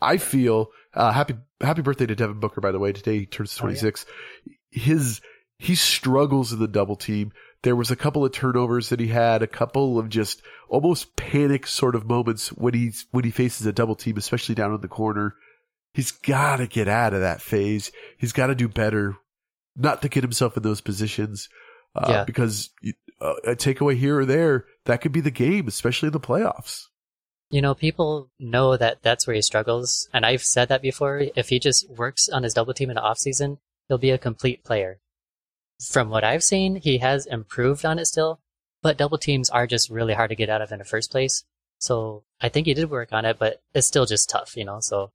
I feel uh, happy happy birthday to Devin Booker by the way. Today he turns Oh, yeah. 26. His he struggles in the double team. There was a couple of turnovers that he had, a couple of just almost panic sort of moments when he's when he faces a double team, especially down in the corner. He's got to get out of that phase. He's got to do better, not to get himself in those positions. Uh, Yeah. because uh, a takeaway here or there, that could be the game, especially in the playoffs. You know, people know that that's where he struggles, and I've said that before. If he just works on his double team in the off season, he'll be a complete player. From what I've seen, he has improved on it still, but double teams are just really hard to get out of in the first place. So I think he did work on it, but it's still just tough, you know. So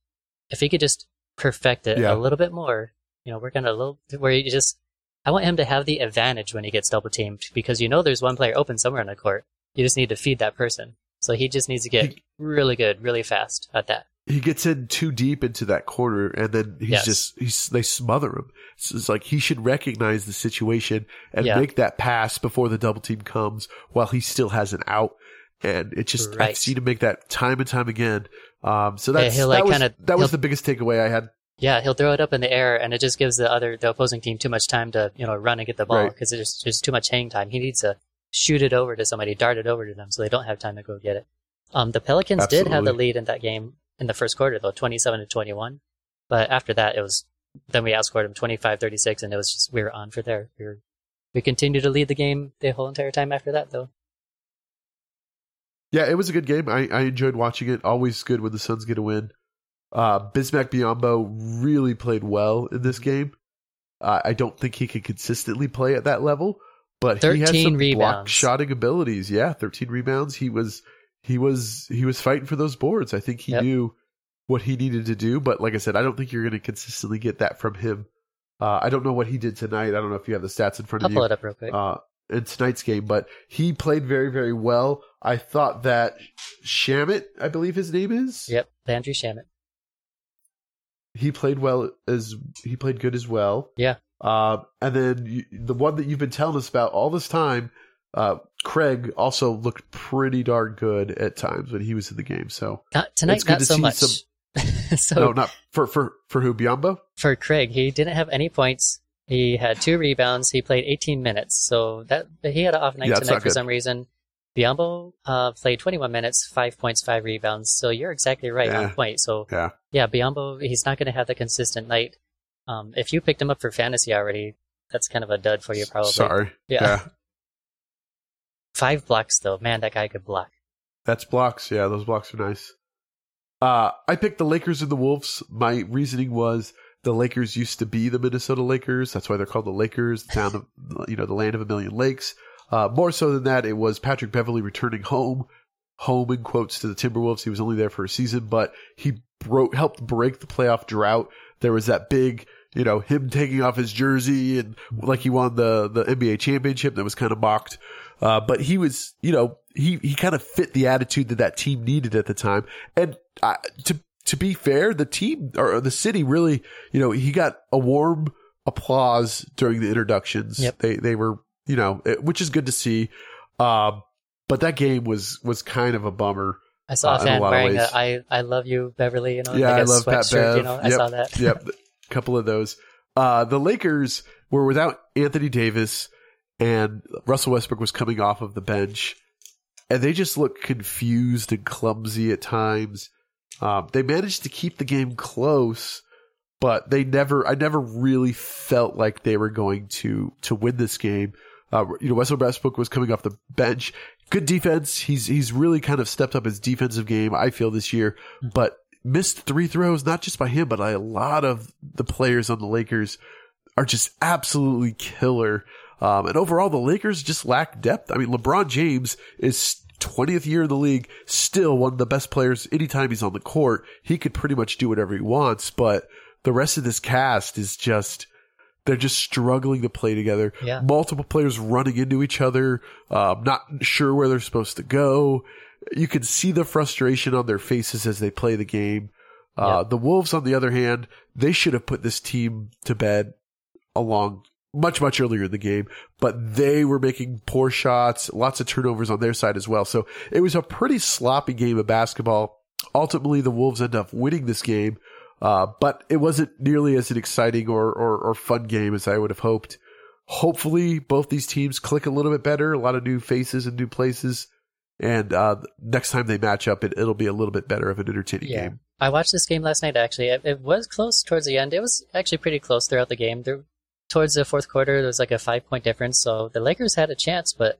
if he could just perfect it Yeah. a little bit more, you know, work on it a little where you just, I want him to have the advantage when he gets double teamed because you know there's one player open somewhere on the court. You just need to feed that person. So he just needs to get really good, really fast at that. He gets in too deep into that corner, and then he's Yes. just he's they smother him. So it's like he should recognize the situation and Yeah. make that pass before the double team comes, while he still has an out. And it just I've Right. seen him make that time and time again. Um, so Yeah, that's that like, was kinda- that was the biggest takeaway I had. Yeah, he'll throw it up in the air, and it just gives the other, the opposing team too much time to, you know, run and get the ball Right. because there's there's too much hang time. He needs to shoot it over to somebody, dart it over to them, so they don't have time to go get it. Um, the Pelicans did have the lead in that game in the first quarter, though, 27 to 21. But after that, it was then we outscored them 25-36, and it was just we were on for there. We were we continued to lead the game the whole entire time after that, though. Yeah, it was a good game. I, I enjoyed watching it. Always good when the Suns get a win. Uh, Bismack Biyombo really played well in this game. Uh, I don't think he could consistently play at that level, but he had 13 some block rebounds. shotting abilities. Yeah, thirteen rebounds. He was he was he was fighting for those boards. I think he Yep. knew what he needed to do. But like I said, I don't think you're going to consistently get that from him. Uh, I don't know what he did tonight. I don't know if you have the stats in front I'll of pull you it up real quick. uh, in tonight's game, but he played very, very well. I thought that Shamet, I believe his name is, yep, Landry Shamet. he played well as he played good as well. Yeah. Uh, and then you, the one that you've been telling us about all this time, uh, Craig also looked pretty darn good at times when he was in the game. So Not tonight, not to so much. some- so no, not for for for who Biyombo. for Craig, he didn't have any points. He had two rebounds. He played 18 minutes, so that he had an off night Yeah, tonight for good. some reason. Biyombo uh, played 21 minutes, five points, five rebounds. So you're exactly right Yeah. on point. So Yeah. yeah, Biyombo, he's not going to have the consistent night. Um, if you picked him up for fantasy already, that's kind of a dud for you, probably. Sorry. Yeah. Five blocks though, man, that guy could block. That's blocks. Yeah, those blocks are nice. Uh, I picked the Lakers and the Wolves. My reasoning was the Lakers used to be the Minnesota Lakers. That's why they're called the Lakers, the town of, you know, the land of a million lakes. Uh, more so than that, it was Patrick Beverley returning home, home in quotes to the Timberwolves. He was only there for a season, but he broke, helped break the playoff drought. There was that big, you know, him taking off his jersey and like he won the, the NBA championship that was kind of mocked. Uh, but he was, you know, he, he kind of fit the attitude that that team needed at the time. And uh, to, to be fair, the team or the city really, you know, he got a warm applause during the introductions. Yep. They, they were, you know, it- which is good to see. Um, but that game was, was kind of a bummer. I saw Uh, a a fan of wearing a "I I love you, Beverley," you know, Yeah, like I a love Pat sweatshirt. Bev. You know, I Yep. saw that. yep, couple of those. Uh, the Lakers were without Anthony Davis, and Russell Westbrook was coming off of the bench, and they just looked confused and clumsy at times. Um, they managed to keep the game close, but they never. I never really felt like they were going to to win this game. Uh, you know, Russell Westbrook was coming off the bench. Good defense. He's he's really kind of stepped up his defensive game. I feel this year, but missed three throws, not just by him, but by a lot of the players on the Lakers are just absolutely killer. Um, and overall, the Lakers just lack depth. I mean, LeBron James is 20th year in the league, still one of the best players. Anytime he's on the court, he could pretty much do whatever he wants. But the rest of this cast is just, they're just struggling to play together. Yeah. Multiple players running into each other, um, not sure where they're supposed to go. You can see the frustration on their faces as they play the game. Uh, the Wolves, on the other hand, they should have put this team to bed along much, much earlier in the game, but they were making poor shots, lots of turnovers on their side as well. So it was a pretty sloppy game of basketball. Ultimately, the Wolves end up winning this game, uh, but it wasn't nearly as an exciting or, or, or fun game as I would have hoped. Hopefully, both these teams click a little bit better, a lot of new faces and new places. And uh, next time they match up, it, it'll be a little bit better of an entertaining Yeah. game. I watched this game last night. Actually, it, it was close towards the end. It was actually pretty close throughout the game. There, towards the fourth quarter, there was like a five point difference. So the Lakers had a chance, but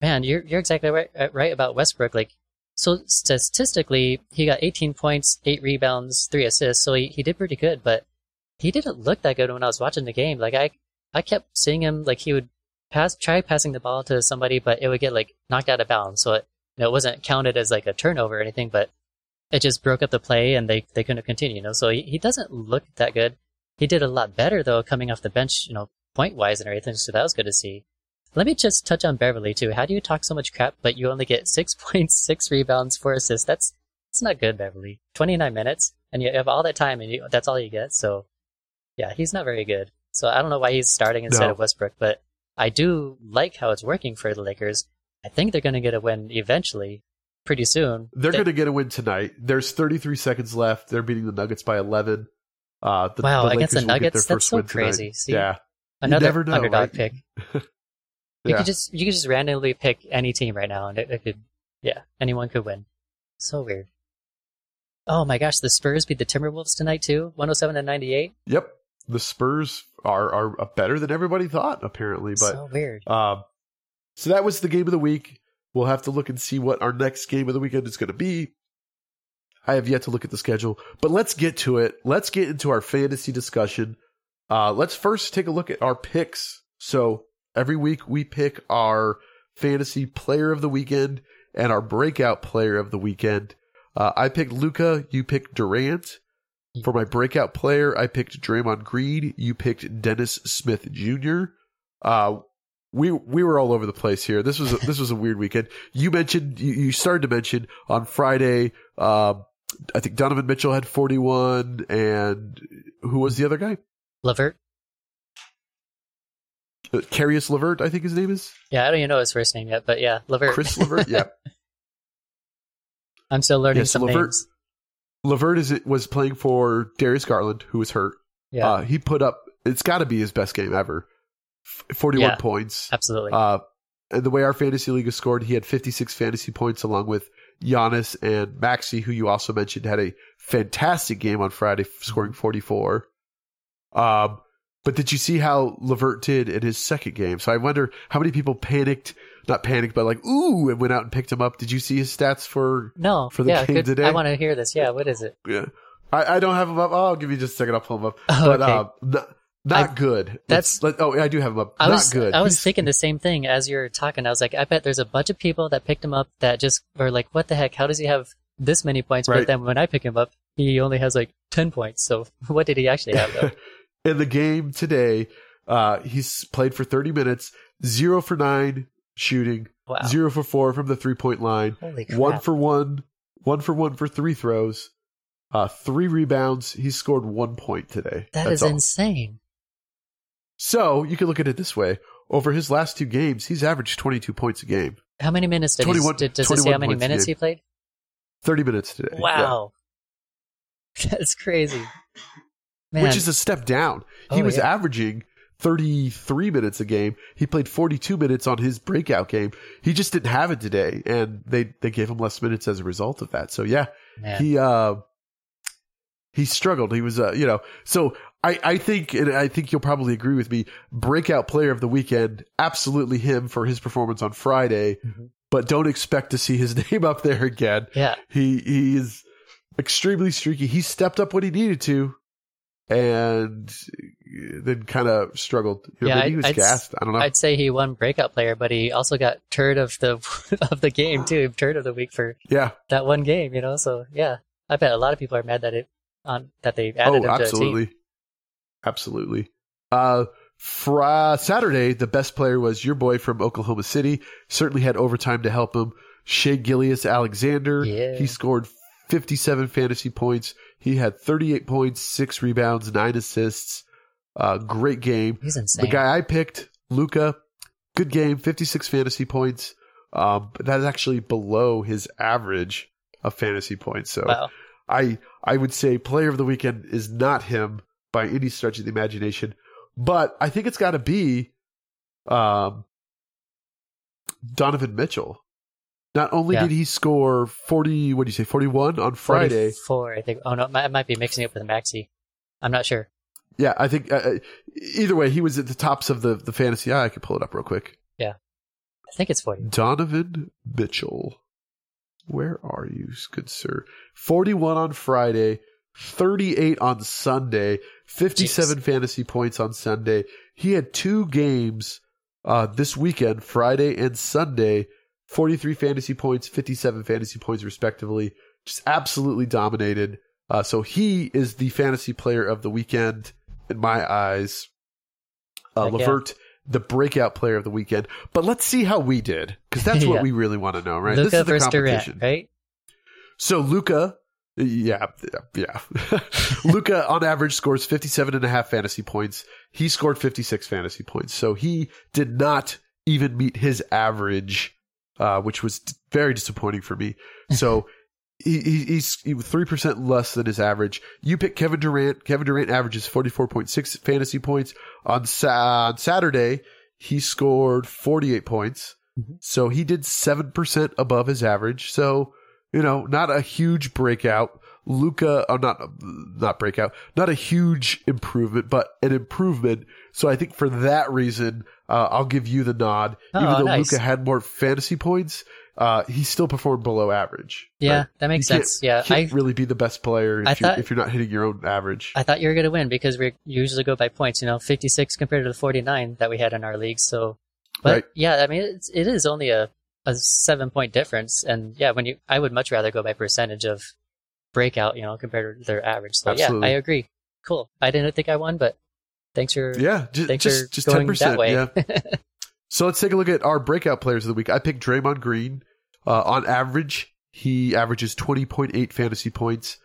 man, you're you're exactly right, uh, right about Westbrook. Like, so statistically, he got 18 points, eight rebounds, three assists. So he, he did pretty good, but he didn't look that good when I was watching the game. Like I I kept seeing him like he would pass try passing the ball to somebody, but it would get like knocked out of bounds. So it know, it wasn't counted as like a turnover or anything, but it just broke up the play and they, they couldn't continue, you know. So he, he doesn't look that good. He did a lot better though coming off the bench, you know, point wise and everything, so that was good to see. Let me just touch on Beverley too. How do you talk so much crap but you only get six points, six rebounds, four assists? That's that's not good, Beverley. Twenty nine minutes and you have all that time and you, that's all you get. So yeah, he's not very good. So I don't know why he's starting instead No. of Westbrook, but I do like how it's working for the Lakers. I think they're going to get a win eventually, pretty soon. They're They- going to get a win tonight. There's 33 seconds left. They're beating the Nuggets by 11. Uh, the, Wow, the against the Lakers will get Nuggets? That's so crazy. See? yeah, another never know, underdog right? pick. You yeah. could just you could just randomly pick any team right now, and it, it could, yeah, anyone could win. So weird. Oh my gosh, the Spurs beat the Timberwolves tonight too, one hundred seven to ninety eight. Yep. The Spurs are are better than everybody thought apparently, but So weird. um, so that was the game of the week. We'll have to look and see what our next game of the weekend is going to be. I have yet to look at the schedule, but let's get to it. Let's get into our fantasy discussion. Uh, let's first take a look at our picks. So every week we pick our fantasy player of the weekend and our breakout player of the weekend. Uh, I picked Luka. You picked Durant. For my breakout player, I picked Draymond Green. You picked Dennis Smith Jr. Uh, we we were all over the place here. This was a, this was a weird weekend. You mentioned you, you started to mention on Friday. Um, I think Donovan Mitchell had forty one, and who was the other guy? LeVert. Uh, Carius LeVert, I think his name is Yeah, I don't even know his first name yet, but yeah, LeVert. Chris LeVert. Yeah, I'm still learning Yes, some LeVert- names. LeVert is was playing for Darius Garland, who was hurt. Yeah, Uh, he put up. It's got to be his best game ever. Forty one Yeah. points. absolutely. Uh, and the way our fantasy league is scored, he had 56 fantasy points along with Giannis and Maxey, who you also mentioned had a fantastic game on Friday, scoring 44. Um, but did you see how LeVert did in his second game? So I wonder how many people panicked, not panicked, but like, ooh, and went out and picked him up. Did you see his stats for, no, for the yeah, game good. today? I want to hear this. Yeah, what is it? yeah. I, I don't have him up. Oh, I'll give you just a second. I'll pull him up. Oh, but, okay. uh, not, not I- good. that's- oh, I do have him up. Not was good. I was thinking the same thing as you're talking. I was like, I bet there's a bunch of people that picked him up that just were like, what the heck? How does he have this many points? Right. But then when I pick him up, he only has like ten points. So what did he actually have though? in the game today, uh, he's played for 30 minutes, zero for nine shooting, Wow, zero for four from the three point line, one for one, one for one for three throws, uh, three rebounds. He scored one point today. that That's is all. insane. So you can look at it this way. Over his last two games, he's averaged 22 points a game. How many minutes did 21 he? Did, does it say 21 how many minutes he played? 30 minutes today. Yeah. Wow, that's crazy. Man, Which is a step down. He Oh, was yeah. averaging 33 minutes a game. He played 42 minutes on his breakout game. He just didn't have it today, and they they gave him less minutes as a result of that. So yeah, man. he uh he struggled. He was uh you know so. I, I think, and I think you'll probably agree with me. Breakout player of the weekend, absolutely him for his performance on Friday. Mhm. But don't expect to see his name up there again. yeah, He he is extremely streaky. He stepped up when he needed to, and then kind of struggled. You know, Yeah, maybe he was I'd- gassed. I don't know. I'd say he won breakout player, but he also got turd of the of the game too, turd of the week for yeah. that one game. You know, so yeah, I bet a lot of people are mad that it on that they added Oh, him to a team. Absolutely. Uh, Saturday, the best player was your boy from Oklahoma City. Certainly had overtime to help him. Shai Gilgeous Alexander. Yeah. He scored 57 fantasy points. He had 38 points, six rebounds, nine assists. Uh, great game. He's insane. The guy I picked, Luka, good game, 56 fantasy points. Um, but that is actually below his average of fantasy points. So wow. I I would say player of the weekend is not him by any stretch of the imagination, but I think it's got to be um, Donovan Mitchell. Not only Yeah. did he score forty, what do you say, forty one on Friday? four, I think. Oh no, I might be mixing it with Maxey. I'm not sure. Yeah, I think uh, uh, either way, he was at the tops of the the fantasy. I could pull it up real quick. Yeah. I think it's forty. Donovan Mitchell. Where are you, good sir? 41 on Friday, 38 on Sunday, 57 fantasy points on Sunday. He had two games uh, this weekend, Friday and Sunday, 43 fantasy points, 57 fantasy points, respectively. Just absolutely dominated. Uh, so he is the fantasy player of the weekend in my eyes. Uh, yeah. LeVert, the breakout player of the weekend. But let's see how we did, because that's what we really want to know, right? Luka this is the competition. Durant, right? So Luka, yeah, yeah. Luka on average scores 57 and a half fantasy points. He scored 56 fantasy points. So he did not even meet his average, uh, which was d- very disappointing for me. So he, he, he's he 3% less than his average. You pick Kevin Durant. Kevin Durant averages 44.6 fantasy points. On, sa- on Saturday, he scored 48 points. Mhm. So he did 7% above his average. So, you know, not a huge breakout. Luka, oh, not not breakout, not a huge improvement, but an improvement. So I think for that reason, uh, I'll give you the nod. Oh, Even though nice. Luka had more fantasy points, uh, he still performed below average. Yeah, right? that makes sense. Yeah, can't I really be the best player if, I you're, if you're not hitting your own average. I thought you were going to win because we usually go by points. You know, 56 compared to the 49 that we had in our league. So, but Right. yeah, I mean, it's, it is only a a seven point difference, and yeah, when you, I would much rather go by percentage of breakout, you know, compared to their average. So Absolutely. yeah, I agree. Cool. I didn't think I won, but thanks for yeah, ju- thanks just for just going ten percent. that way. Yeah. So let's take a look at our breakout players of the week. I picked Draymond Green. Uh, on average, he averages 20.8 fantasy points.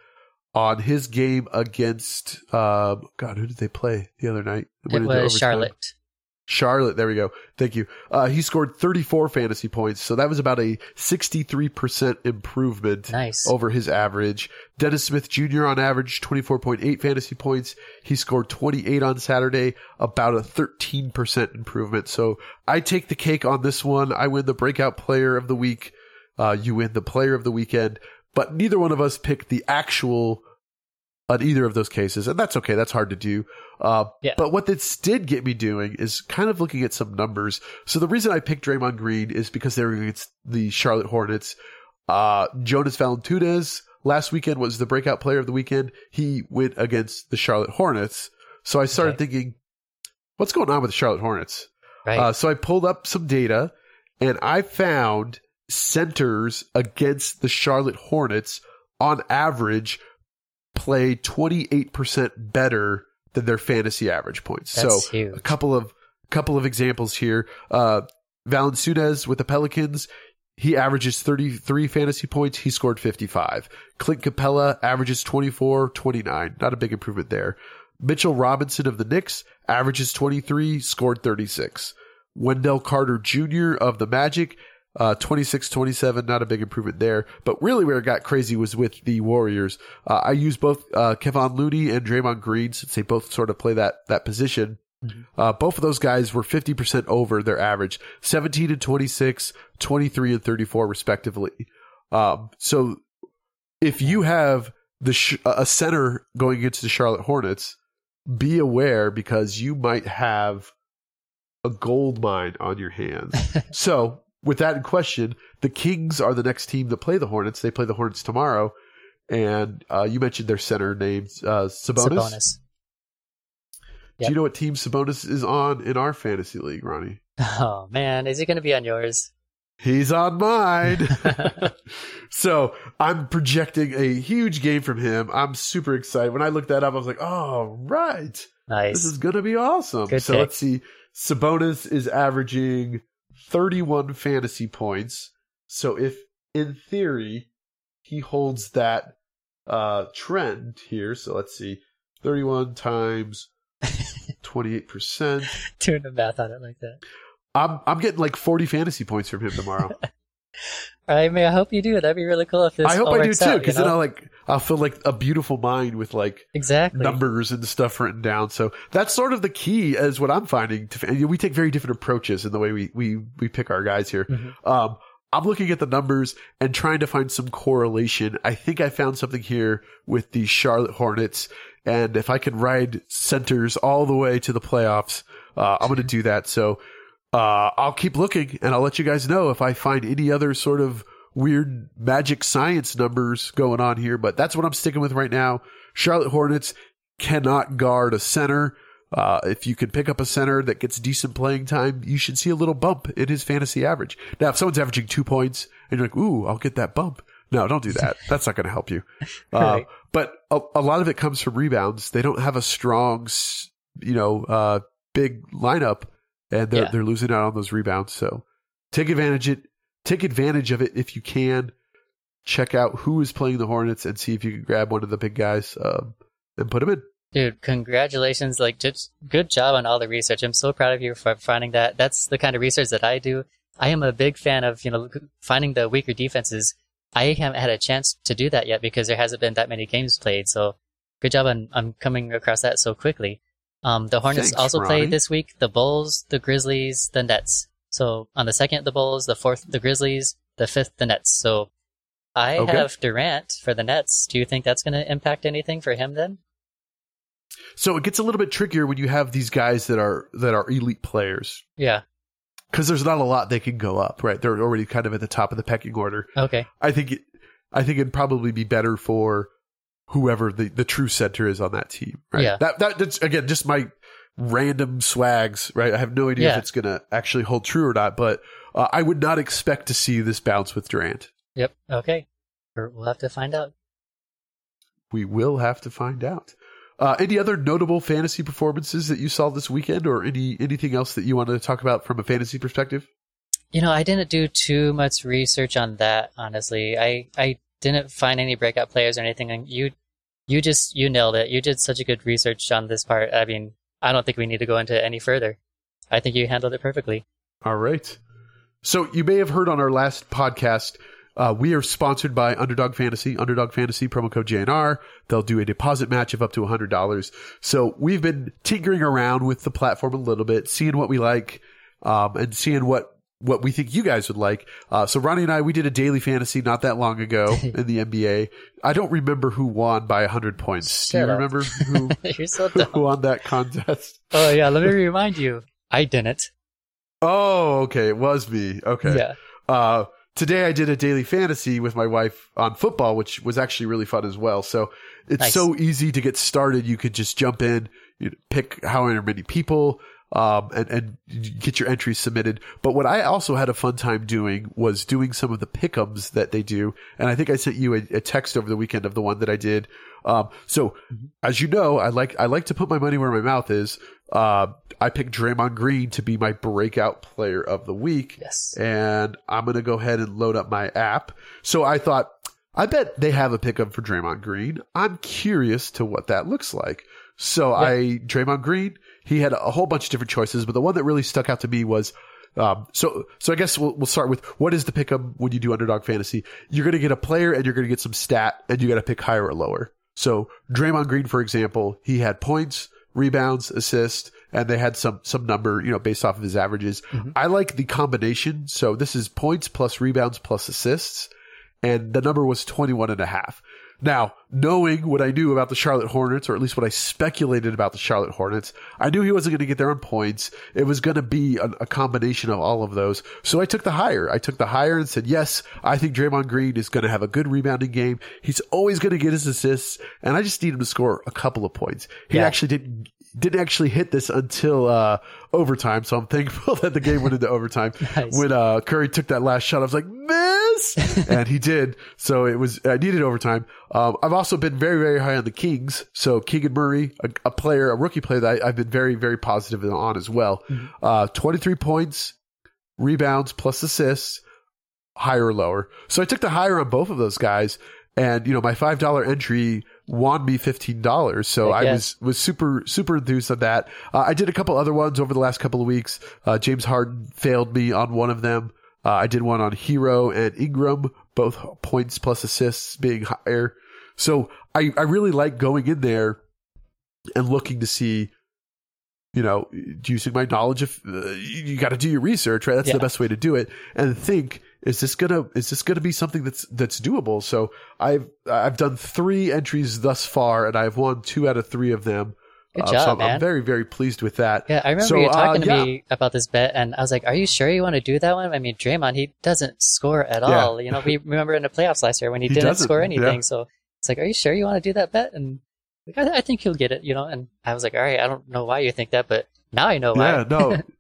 On his game against, um, God, who did they play the other night? it was. Charlotte. Charlotte, there we go. Thank you. Uh, he scored 34 fantasy points, so that was about a 63% improvement Nice. over his average. Dennis Smith Jr. on average, 24.8 fantasy points. He scored 28 on Saturday, about a 13% improvement. So I take the cake on this one. I win the breakout player of the week. Uh, you win the player of the weekend, but neither one of us picked the actual on either of those cases, and that's okay. That's hard to do. Uh, Yeah. But what this did get me doing is kind of looking at some numbers. So the reason I picked Draymond Green is because they were against the Charlotte Hornets. Uh, Jonas Valanciunas last weekend was the breakout player of the weekend. He went against the Charlotte Hornets. So I started thinking, what's going on with the Charlotte Hornets? Right. Uh, so I pulled up some data and I found centers against the Charlotte Hornets on average play 28% better than their fantasy average points. That's so huge. a couple of couple of examples here. Uh with the Pelicans, he averages 33 fantasy points. He scored 55. Clint Capela averages 24, 29. Not a big improvement there. Mitchell Robinson of the Knicks averages 23, scored 36. Wendell Carter Jr. of the Magic, uh, 26, 27. Not a big improvement there. But really where it got crazy was with the Warriors. Uh, I use both, uh, Kevon Looney and Draymond Green since they both sort of play that, that position. Uh, both of those guys were 50% over their average, 17 and 26, 23 and 34 respectively. Um, so if you have the sh- a center going against the Charlotte Hornets, be aware because you might have a gold mine on your hands. so with that in question, the Kings are the next team that play the Hornets. They play the Hornets tomorrow. And uh, you mentioned their center named uh, Sabonis. Sabonis. Do you know what team Sabonis is on in our fantasy league, Ronnie? Oh man, is he going to be on yours? He's on mine. so I'm projecting a huge game from him. I'm super excited. When I looked that up, I was like, oh, right. Nice. This is going to be awesome. Good so pick. let's see. Sabonis is averaging 31 fantasy points. So if in theory he holds that uh, trend here, so let's see. 31 times 28%. Doing the math on it like that. I'm I'm getting like 40 fantasy points from him tomorrow. I mean, I hope you do. That'd be really cool if this. I hope I do too, out, you because then? I'll like I'll feel like a beautiful mind with like exactly. numbers and stuff written down. So that's sort of the key, as what I'm finding. To and we take very different approaches in the way we we we pick our guys here. Mhm. Um, I'm looking at the numbers and trying to find some correlation. I think I found something here with the Charlotte Hornets, and if I can ride centers all the way to the playoffs, uh, I'm going to do that. So uh, I'll keep looking, and I'll let you guys know if I find any other sort of weird magic science numbers going on here. But that's what I'm sticking with right now. Charlotte Hornets cannot guard a center. Uh, if you can pick up a center that gets decent playing time, you should see a little bump in his fantasy average. Now, if someone's averaging two points and you're like, ooh, I'll get that bump. No, don't do that. That's not going to help you. Uh, Right. but a, a lot of it comes from rebounds. They don't have a strong, you know, uh, big lineup and they're, Yeah. they're losing out on those rebounds. So take advantage it, take advantage of it if you can. Check out who is playing the Hornets and see if you can grab one of the big guys, um, and put him in. Dude, congratulations! Like, just good job on all the research. I'm so proud of you for finding that. That's the kind of research that I do. I am a big fan of you know finding the weaker defenses. I haven't had a chance to do that yet because there hasn't been that many games played. So, good job on on coming across that so quickly. Um, the Hornets Thanks, also Ronnie. played this week the Bulls, the Grizzlies, the Nets. So on the second, the Bulls, the fourth, the Grizzlies, the fifth, the Nets. So I Okay. have Durant for the Nets. Do you think that's going to impact anything for him then? So it gets a little bit trickier when you have these guys that are that are elite players Yeah. because there's not a lot they can go up. Right, they're already kind of at the top of the pecking order. Okay. I think it, I think it'd probably be better for whoever the, the true center is on that team. Right. Yeah. That that that's again just my random swags. Right. I have no idea if it's gonna actually hold true or not, but uh, I would not expect to see this bounce with Durant. Yep. Okay. We'll have to find out. We will have to find out. Uh, any other notable fantasy performances that you saw this weekend, or any anything else that you wanted to talk about from a fantasy perspective? You know, I didn't do too much research on that, honestly. I, I didn't find any breakout players or anything. And you, you just, you nailed it. You did such a good research on this part. I mean, I don't think we need to go into any further. I think you handled it perfectly. All right. So you may have heard on our last podcast, uh, we are sponsored by Underdog Fantasy. Underdog Fantasy promo code JNR. They'll do a deposit match of up to hundred dollars. So we've been tinkering around with the platform a little bit, seeing what we like, um, and seeing what what we think you guys would like. Uh, so Ronnie and I, we did a daily fantasy not that long ago in the NBA. I don't remember who won by hundred points. Do you up. remember who, You're so who won that contest? Oh yeah, let me remind you. I didn't. Oh, okay. It was me. Okay. Yeah. Uh, today I did a daily fantasy with my wife on football, which was actually really fun as well. So it's Nice. so easy to get started. You could just jump in, you know, pick however many people, um, and, and get your entries submitted. But what I also had a fun time doing was doing some of the pickums that they do. And I think I sent you a, a text over the weekend of the one that I did. Um, so as you know, I like, I like to put my money where my mouth is. Uh, I picked Draymond Green to be my breakout player of the week Yes. and I'm going to go ahead and load up my app. So I thought, I bet they have a pickup for Draymond Green. I'm curious to what that looks like. So Yeah. I, Draymond Green, he had a whole bunch of different choices, but the one that really stuck out to me was, um, so, so I guess we'll, we'll start with what is the pickup when you do underdog fantasy? You're going to get a player and you're going to get some stat and you got to pick higher or lower. So Draymond Green, for example, he had points, rebounds, assists, and they had some, some number, you know, based off of his averages. Mhm. I like the combination. So this is points plus rebounds plus assists. And the number was 21 and a half. Now, knowing what I knew about the Charlotte Hornets, or at least what I speculated about the Charlotte Hornets, I knew he wasn't going to get there on points. It was going to be a, a combination of all of those. So I took the higher. I took the higher and said, yes, I think Draymond Green is going to have a good rebounding game. He's always going to get his assists, and I just need him to score a couple of points. He Yeah. actually didn't didn't actually hit this until uh, overtime, so I'm thankful that the game went into overtime. Nice. When uh, Curry took that last shot, I was like, miss, and he did. So it was I needed overtime. Um, I've also been very very high on the Kings. So Keegan Murray, a, a player, a rookie player that I, I've been very very positive on as well. Uh, 23 points, rebounds plus assists, higher or lower. So I took the higher on both of those guys. And, you know, my $5 entry won me $15. So Heck I was, was super, super enthused on that. Uh, I did a couple other ones over the last couple of weeks. Uh, James Harden failed me on one of them. Uh, I did one on Herro and Ingram, both points plus assists being higher. So I, I really like going in there and looking to see, you know, using my knowledge of, uh, you, you got to do your research, right? That's Yeah. the best way to do it. And think, is this gonna, is this gonna be something that's, that's doable? So I've, I've done three entries thus far and I've won two out of three of them. Good Uh, job, so I'm, man. I'm very, very pleased with that. Yeah, I remember So, you uh, talking to yeah. me about this bet, and I was like, "Are you sure you want to do that one?" I mean, Draymond, he doesn't score at Yeah. all. You know, we remember in the playoffs last year when he, He didn't score anything. yeah. So it's like, "Are you sure you want to do that bet?" And like, I, I think he'll get it. You know, and I was like, "All right, I don't know why you think that, but now I know why." Yeah, no.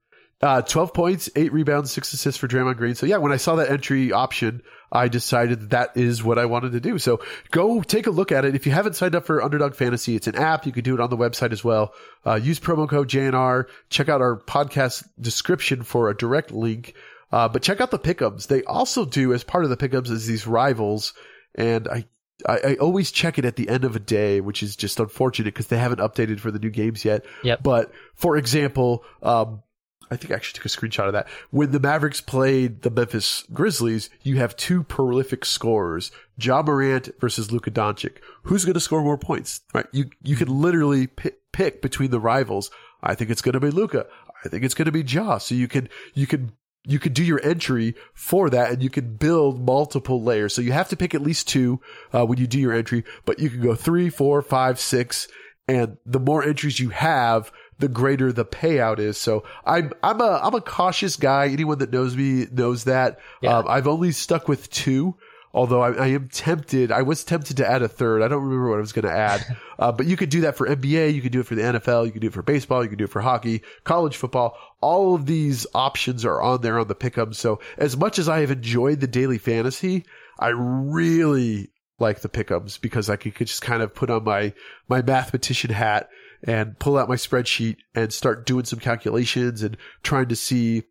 Uh, 12 points, 8 rebounds, 6 assists for Draymond Green. So yeah, when I saw that entry option, I decided that is what I wanted to do. So go take a look at it. If you haven't signed up for Underdog Fantasy, it's an app. You can do it on the website as well. Uh, use promo code JNR. Check out our podcast description for a direct link. Uh, but check out the pickups. They also do as part of the pickups is these rivals. And I, I, I always check it at the end of a day, which is just unfortunate because they haven't updated for the new games yet. Yep. But for example, um, I think I actually took a screenshot of that. When the Mavericks played the Memphis Grizzlies, you have two prolific scorers, Ja Morant versus Luka Doncic. Who's going to score more points? Right? You you can literally pick, pick between the rivals. I think it's going to be Luka. I think it's going to be Ja. So you can you can you can do your entry for that and you can build multiple layers. So you have to pick at least two uh, when you do your entry, but you can go three, four, five, six, and the more entries you have, the greater the payout is. So I'm I'm a I'm a cautious guy. Anyone that knows me knows that. Yeah. Um, I've only stuck with two. Although I, I am tempted, I was tempted to add a third. I don't remember what I was going to add, uh, but you could do that for NBA. You could do it for the NFL. You could do it for baseball. You could do it for hockey, college football. All of these options are on there on the pick'em. So as much as I have enjoyed the daily fantasy, I really like the pick'ems because I could, could just kind of put on my my mathematician hat and pull out my spreadsheet and start doing some calculations and trying to see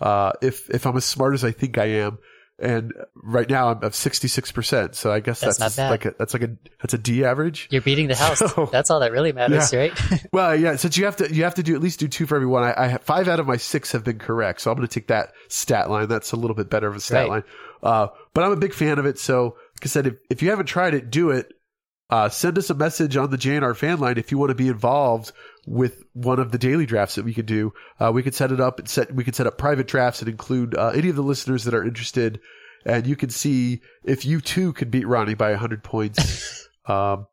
uh, if if I'm as smart as I think I am. And right now I'm at 66 percent, so I guess That's that's, like a, that's like a that's a D average. You're beating the house. So- That's all that really matters, right? Well, yeah, since you have to you have to do at least do two for every one. I, I have five out of my six have been correct, so I'm going to take that stat line. That's a little bit better of a stat Right. line. Uh, but I'm a big fan of it. So, like I said, if, if you haven't tried it, do it. Uh, send us a message on the JNR fan line if you want to be involved with one of the daily drafts that we could do. Uh, we could set it up and set, we could set up private drafts and include, uh, any of the listeners that are interested. And you can see if you too could beat Ronnie by 100 points. um,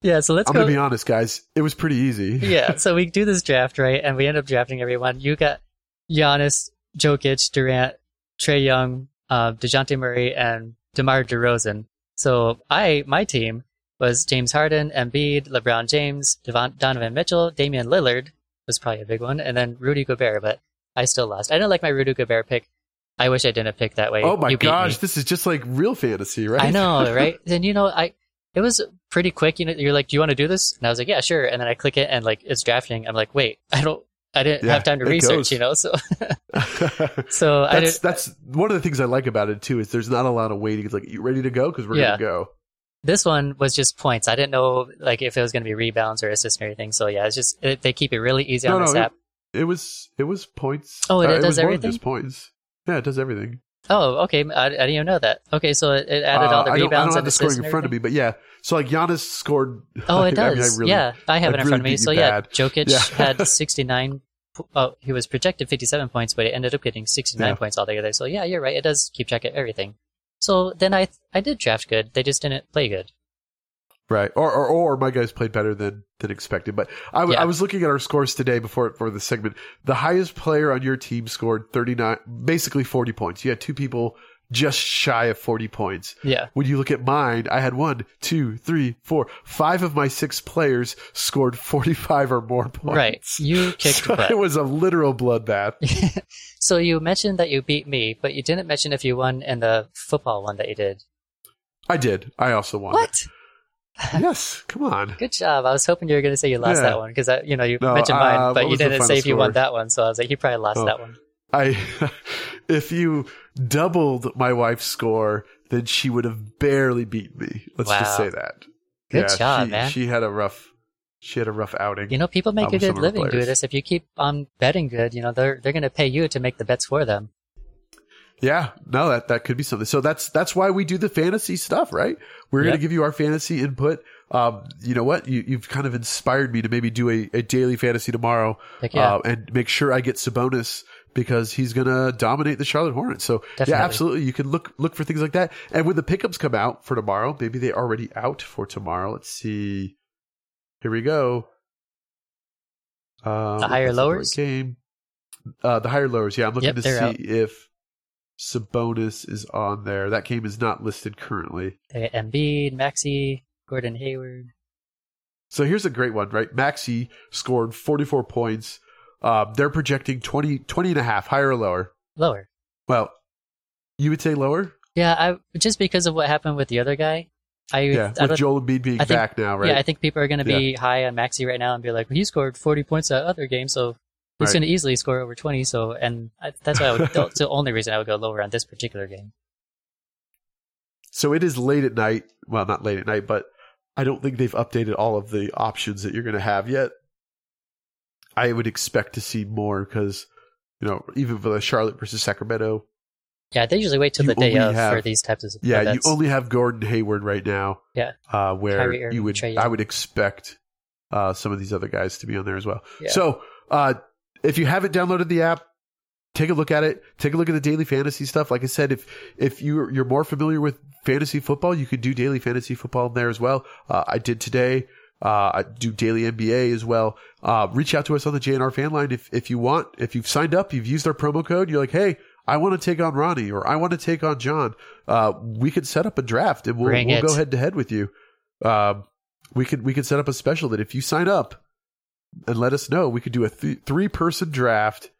yeah. So let's I'm go. going to be honest, guys. It was pretty easy. yeah, so we do this draft, right? And we end up drafting everyone. You got Giannis, Jokic, Durant, Trae Young, uh, Dejounte Murray, and DeMar DeRozan. So I, my team was James Harden, Embiid, LeBron James, Devon, Donovan Mitchell, Damian Lillard was probably a big one, and then Rudy Gobert, but I still lost. I didn't like my Rudy Gobert pick. I wish I didn't pick that way. Oh my beat me. gosh, this is just like real fantasy, right? I know, right? then you know, I it was pretty quick. You know, you're like, "Do you want to do this?" And I was like, "Yeah, sure." And then I click it, and like it's drafting. I'm like, "Wait, I don't, I didn't Yeah, have time to research." goes. You know, so so I that's did. that's one of the things I like about it too is there's not a lot of waiting. It's like you ready to go because we're Yeah. gonna go. This one was just points. I didn't know like if it was going to be rebounds or assists or anything. So yeah, it's just it, they keep it really easy No, on this it, app. it was it was points. Oh, it Uh, does more than everything? just points. Yeah, it does everything. Oh, okay. I, I didn't even know that. Okay, so it, it added Uh, all the I don't, I rebounds don't have and the scoring in front of me, but yeah. So like Giannis scored. Oh, I it mean, I does. really- yeah, I have it in really front of me. So yeah, bad. Jokic Yeah. had 69. Oh, he was projected 57 points, but he ended up getting 69 Yeah. points altogether. So yeah, you're right. It does keep track of everything. So then I I did draft good. They just didn't play good. Right. Or, or or my guys played better than than expected. But I, w- Yeah. I was looking at our scores today before for the segment. The highest player on your team scored 39 basically 40 points. You had two people just shy of 40 points. Yeah. When you look at mine, I had one, two, three, four, five of my six players scored 45 or more points. Right. You kicked So butt. it was a literal bloodbath. so you mentioned that you beat me, but you didn't mention if you won in the football one that you did. I did. I also won. What? Yes. Come on. Good job. I was hoping you were going to say you lost Yeah. that one because you know you No, mentioned uh, mine, what but you didn't say if you won that one. So I was like, you probably lost Oh. that one. I, if you doubled my wife's score, then she would have barely beat me. Let's just say that. Good job, she, man. She had a rough, she had a rough outing. You know, people make a good living doing this. If you keep on betting good, you know they're they're going to pay you to make the bets for them. Yeah, no, that that could be something. So that's that's why we do the fantasy stuff, right? We're gonna give you our fantasy input. Um, you know what? You, you've kind of inspired me to maybe do a, a daily fantasy tomorrow, yeah. uh, and make sure I get Sabonis because he's going to dominate the Charlotte Hornets. So Definitely. yeah, absolutely. You can look look for things like that. And when the pickups come out for tomorrow, maybe they're already out for tomorrow. Let's see. Here we go. Um, The higher lowers? game. Uh, the higher lowers. Yeah, I'm looking Yep, to see out. if Sabonis is on there. That game is not listed currently. They Embiid, Maxey, Gordon Hayward. So here's a great one, right? Maxey scored 44 points. Uh, they're projecting 20, 20 and a half, higher or lower? Lower. Well, you would say lower? Yeah, I just because of what happened with the other guy. I, Yeah, I with Joel Embiid being I think- back now, right? Yeah, I think people are going to be high on Maxey right now and be like, well, he scored 40 points that other game, so he's Right. going to easily score over 20. So, and I, that's why I would, that's the only reason I would go lower on this particular game. So it is late at night. Well, not late at night, but I don't think they've updated all of the options that you're going to have yet. I would expect to see more because, you know, even for the Charlotte versus Sacramento, Yeah, they usually wait till the day of have- for these types of yeah, you only have Gordon Hayward right now. Yeah. uh, where you would, I would expect uh, some of these other guys to be on there as well. Yeah. So, uh, if you haven't downloaded the app, take a look at it. Take a look at the daily fantasy stuff. Like I said, if if you're you're more familiar with fantasy football, you could do daily fantasy football in there as well. Uh, I did today. Uh, I do daily NBA as well. Uh, reach out to us on the JNR fan line if if you want. If you've signed up, you've used our promo code. You're like, hey. I want to take on Ronnie or I want to take on Jon. Uh, we could set up a draft and we'll, we'll go head to head with you. Um, we could we could set up a special that if you sign up and let us know, we could do a th- three person draft,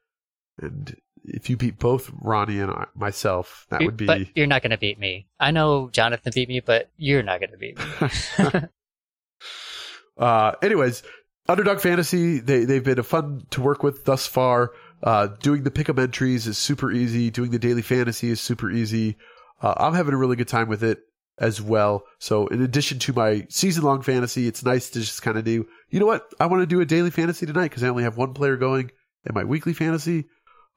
and if you beat both Ronnie and I, myself, that would be But you're not going to beat me. I know Jonathan beat me, but you're not going to beat me. uh, anyways, Underdog Fantasy, they, they've been a fun to work with thus far. Uh, doing the pick'em entries is super easy. Doing the daily fantasy is super easy. Uh, I'm having a really good time with it as well. So in addition to my season long fantasy, it's nice to just kind of do, you know what? I want to do a daily fantasy tonight because I only have one player going in my weekly fantasy.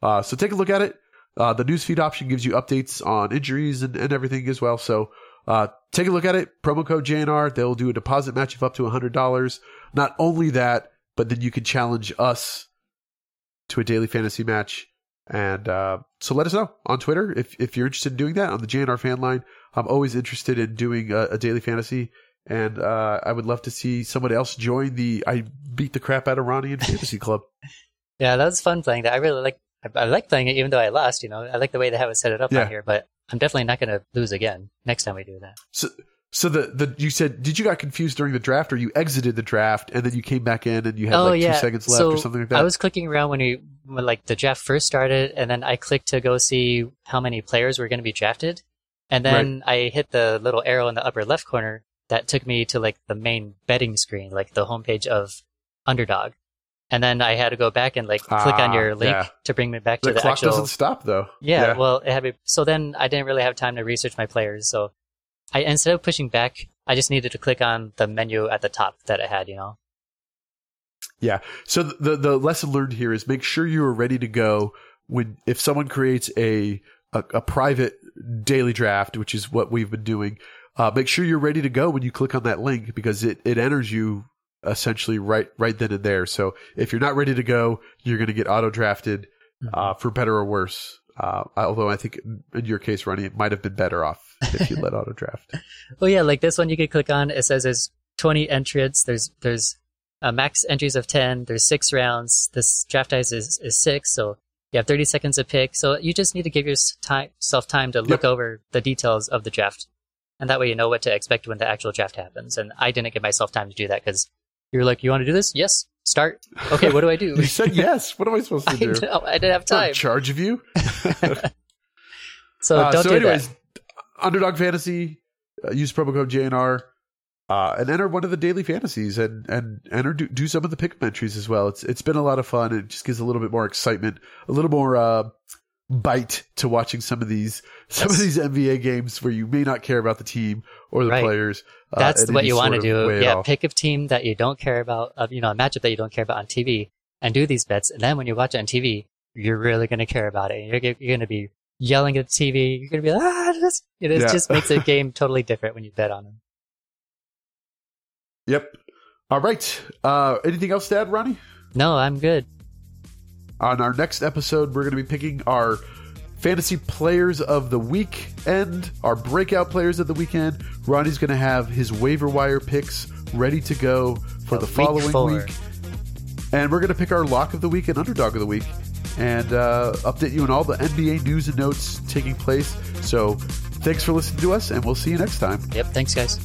Uh, so take a look at it. Uh, the newsfeed option gives you updates on injuries and, and everything as well. So, uh, take a look at it. Promo code JNR. They'll do a deposit match of up to $100. Not only that, but then you can challenge us to a daily fantasy match. And, uh, so let us know on Twitter if, if you're interested in doing that on the JNR fan line. I'm always interested in doing a, a daily fantasy. And, uh, I would love to see someone else join the, I beat the crap out of Ronnie in fantasy club. yeah, that was fun playing that. I really like. I, I like playing it, even though I lost. You know, I like the way they have it set it up Yeah. on here. But I'm definitely not going to lose again next time we do that. So, so the, the you said did you got confused during the draft or you exited the draft and then you came back in and you had oh like yeah, two seconds left so or something like that? I was clicking around when we when like the draft first started, and then I clicked to go see how many players were going to be drafted, and then I hit the little arrow in the upper left corner that took me to like the main betting screen, like the homepage of Underdog, and then I had to go back and like click on Ah, your link yeah. to bring me back the to the clock actual. doesn't stop though. Yeah, well, it had me. So then I didn't really have time to research my players. So I instead of pushing back, I just needed to click on the menu at the top that it had. You know. Yeah. So the the lesson learned here is make sure you are ready to go when if someone creates a a, a private daily draft, which is what we've been doing. Uh, make sure you're ready to go when you click on that link because it, it enters you essentially right right then and there. So if you're not ready to go, you're going to get auto drafted uh, for better or worse. Uh, although I think in your case, Ronnie, it might have been better off if you let auto draft. Well, yeah, like this one you could click on. It says there's 20 entrants. There's there's uh, max entries of 10. There's six rounds. This draft size is, is six, so You have 30 seconds to pick, so you just need to give yourself time to look Yep. over the details of the draft. And that way you know what to expect when the actual draft happens. And I didn't give myself time to do that because you were like, you want to do this? Yes. Start. Okay, what do I do? You said yes. What am I supposed to I, do? know, I didn't have time. charge of you. So Uh, don't so, do anyways, that. Underdog Fantasy, uh, use promo code JNR, uh, and enter one of the daily fantasies, and and enter do, do some of the pick entries as well. It's it's been a lot of fun. It just gives a little bit more excitement, a little more uh, bite to watching some of these some of these NBA games where you may not care about the team or the Right. players. uh, That's what you want to do. Yeah, pick a team that you don't care about, uh, you know, a matchup that you don't care about on TV, and do these bets. And then when you watch it on TV, you're really going to care about it. You're, you're going to be yelling at the TV. You're going to be like, ah, this, it is- Yeah. just makes the game totally different when you bet on them. Yep. All right. Uh, anything else to add, Ronnie? No, I'm good. On our next episode, we're going to be picking our fantasy players of the week and our breakout players of the weekend. Ronnie's going to have his waiver wire picks ready to go for the week following four. week. And we're going to pick our lock of the week and underdog of the week and uh, update you on all the NBA news and notes taking place. So thanks for listening to us, and we'll see you next time. Yep. Thanks, guys.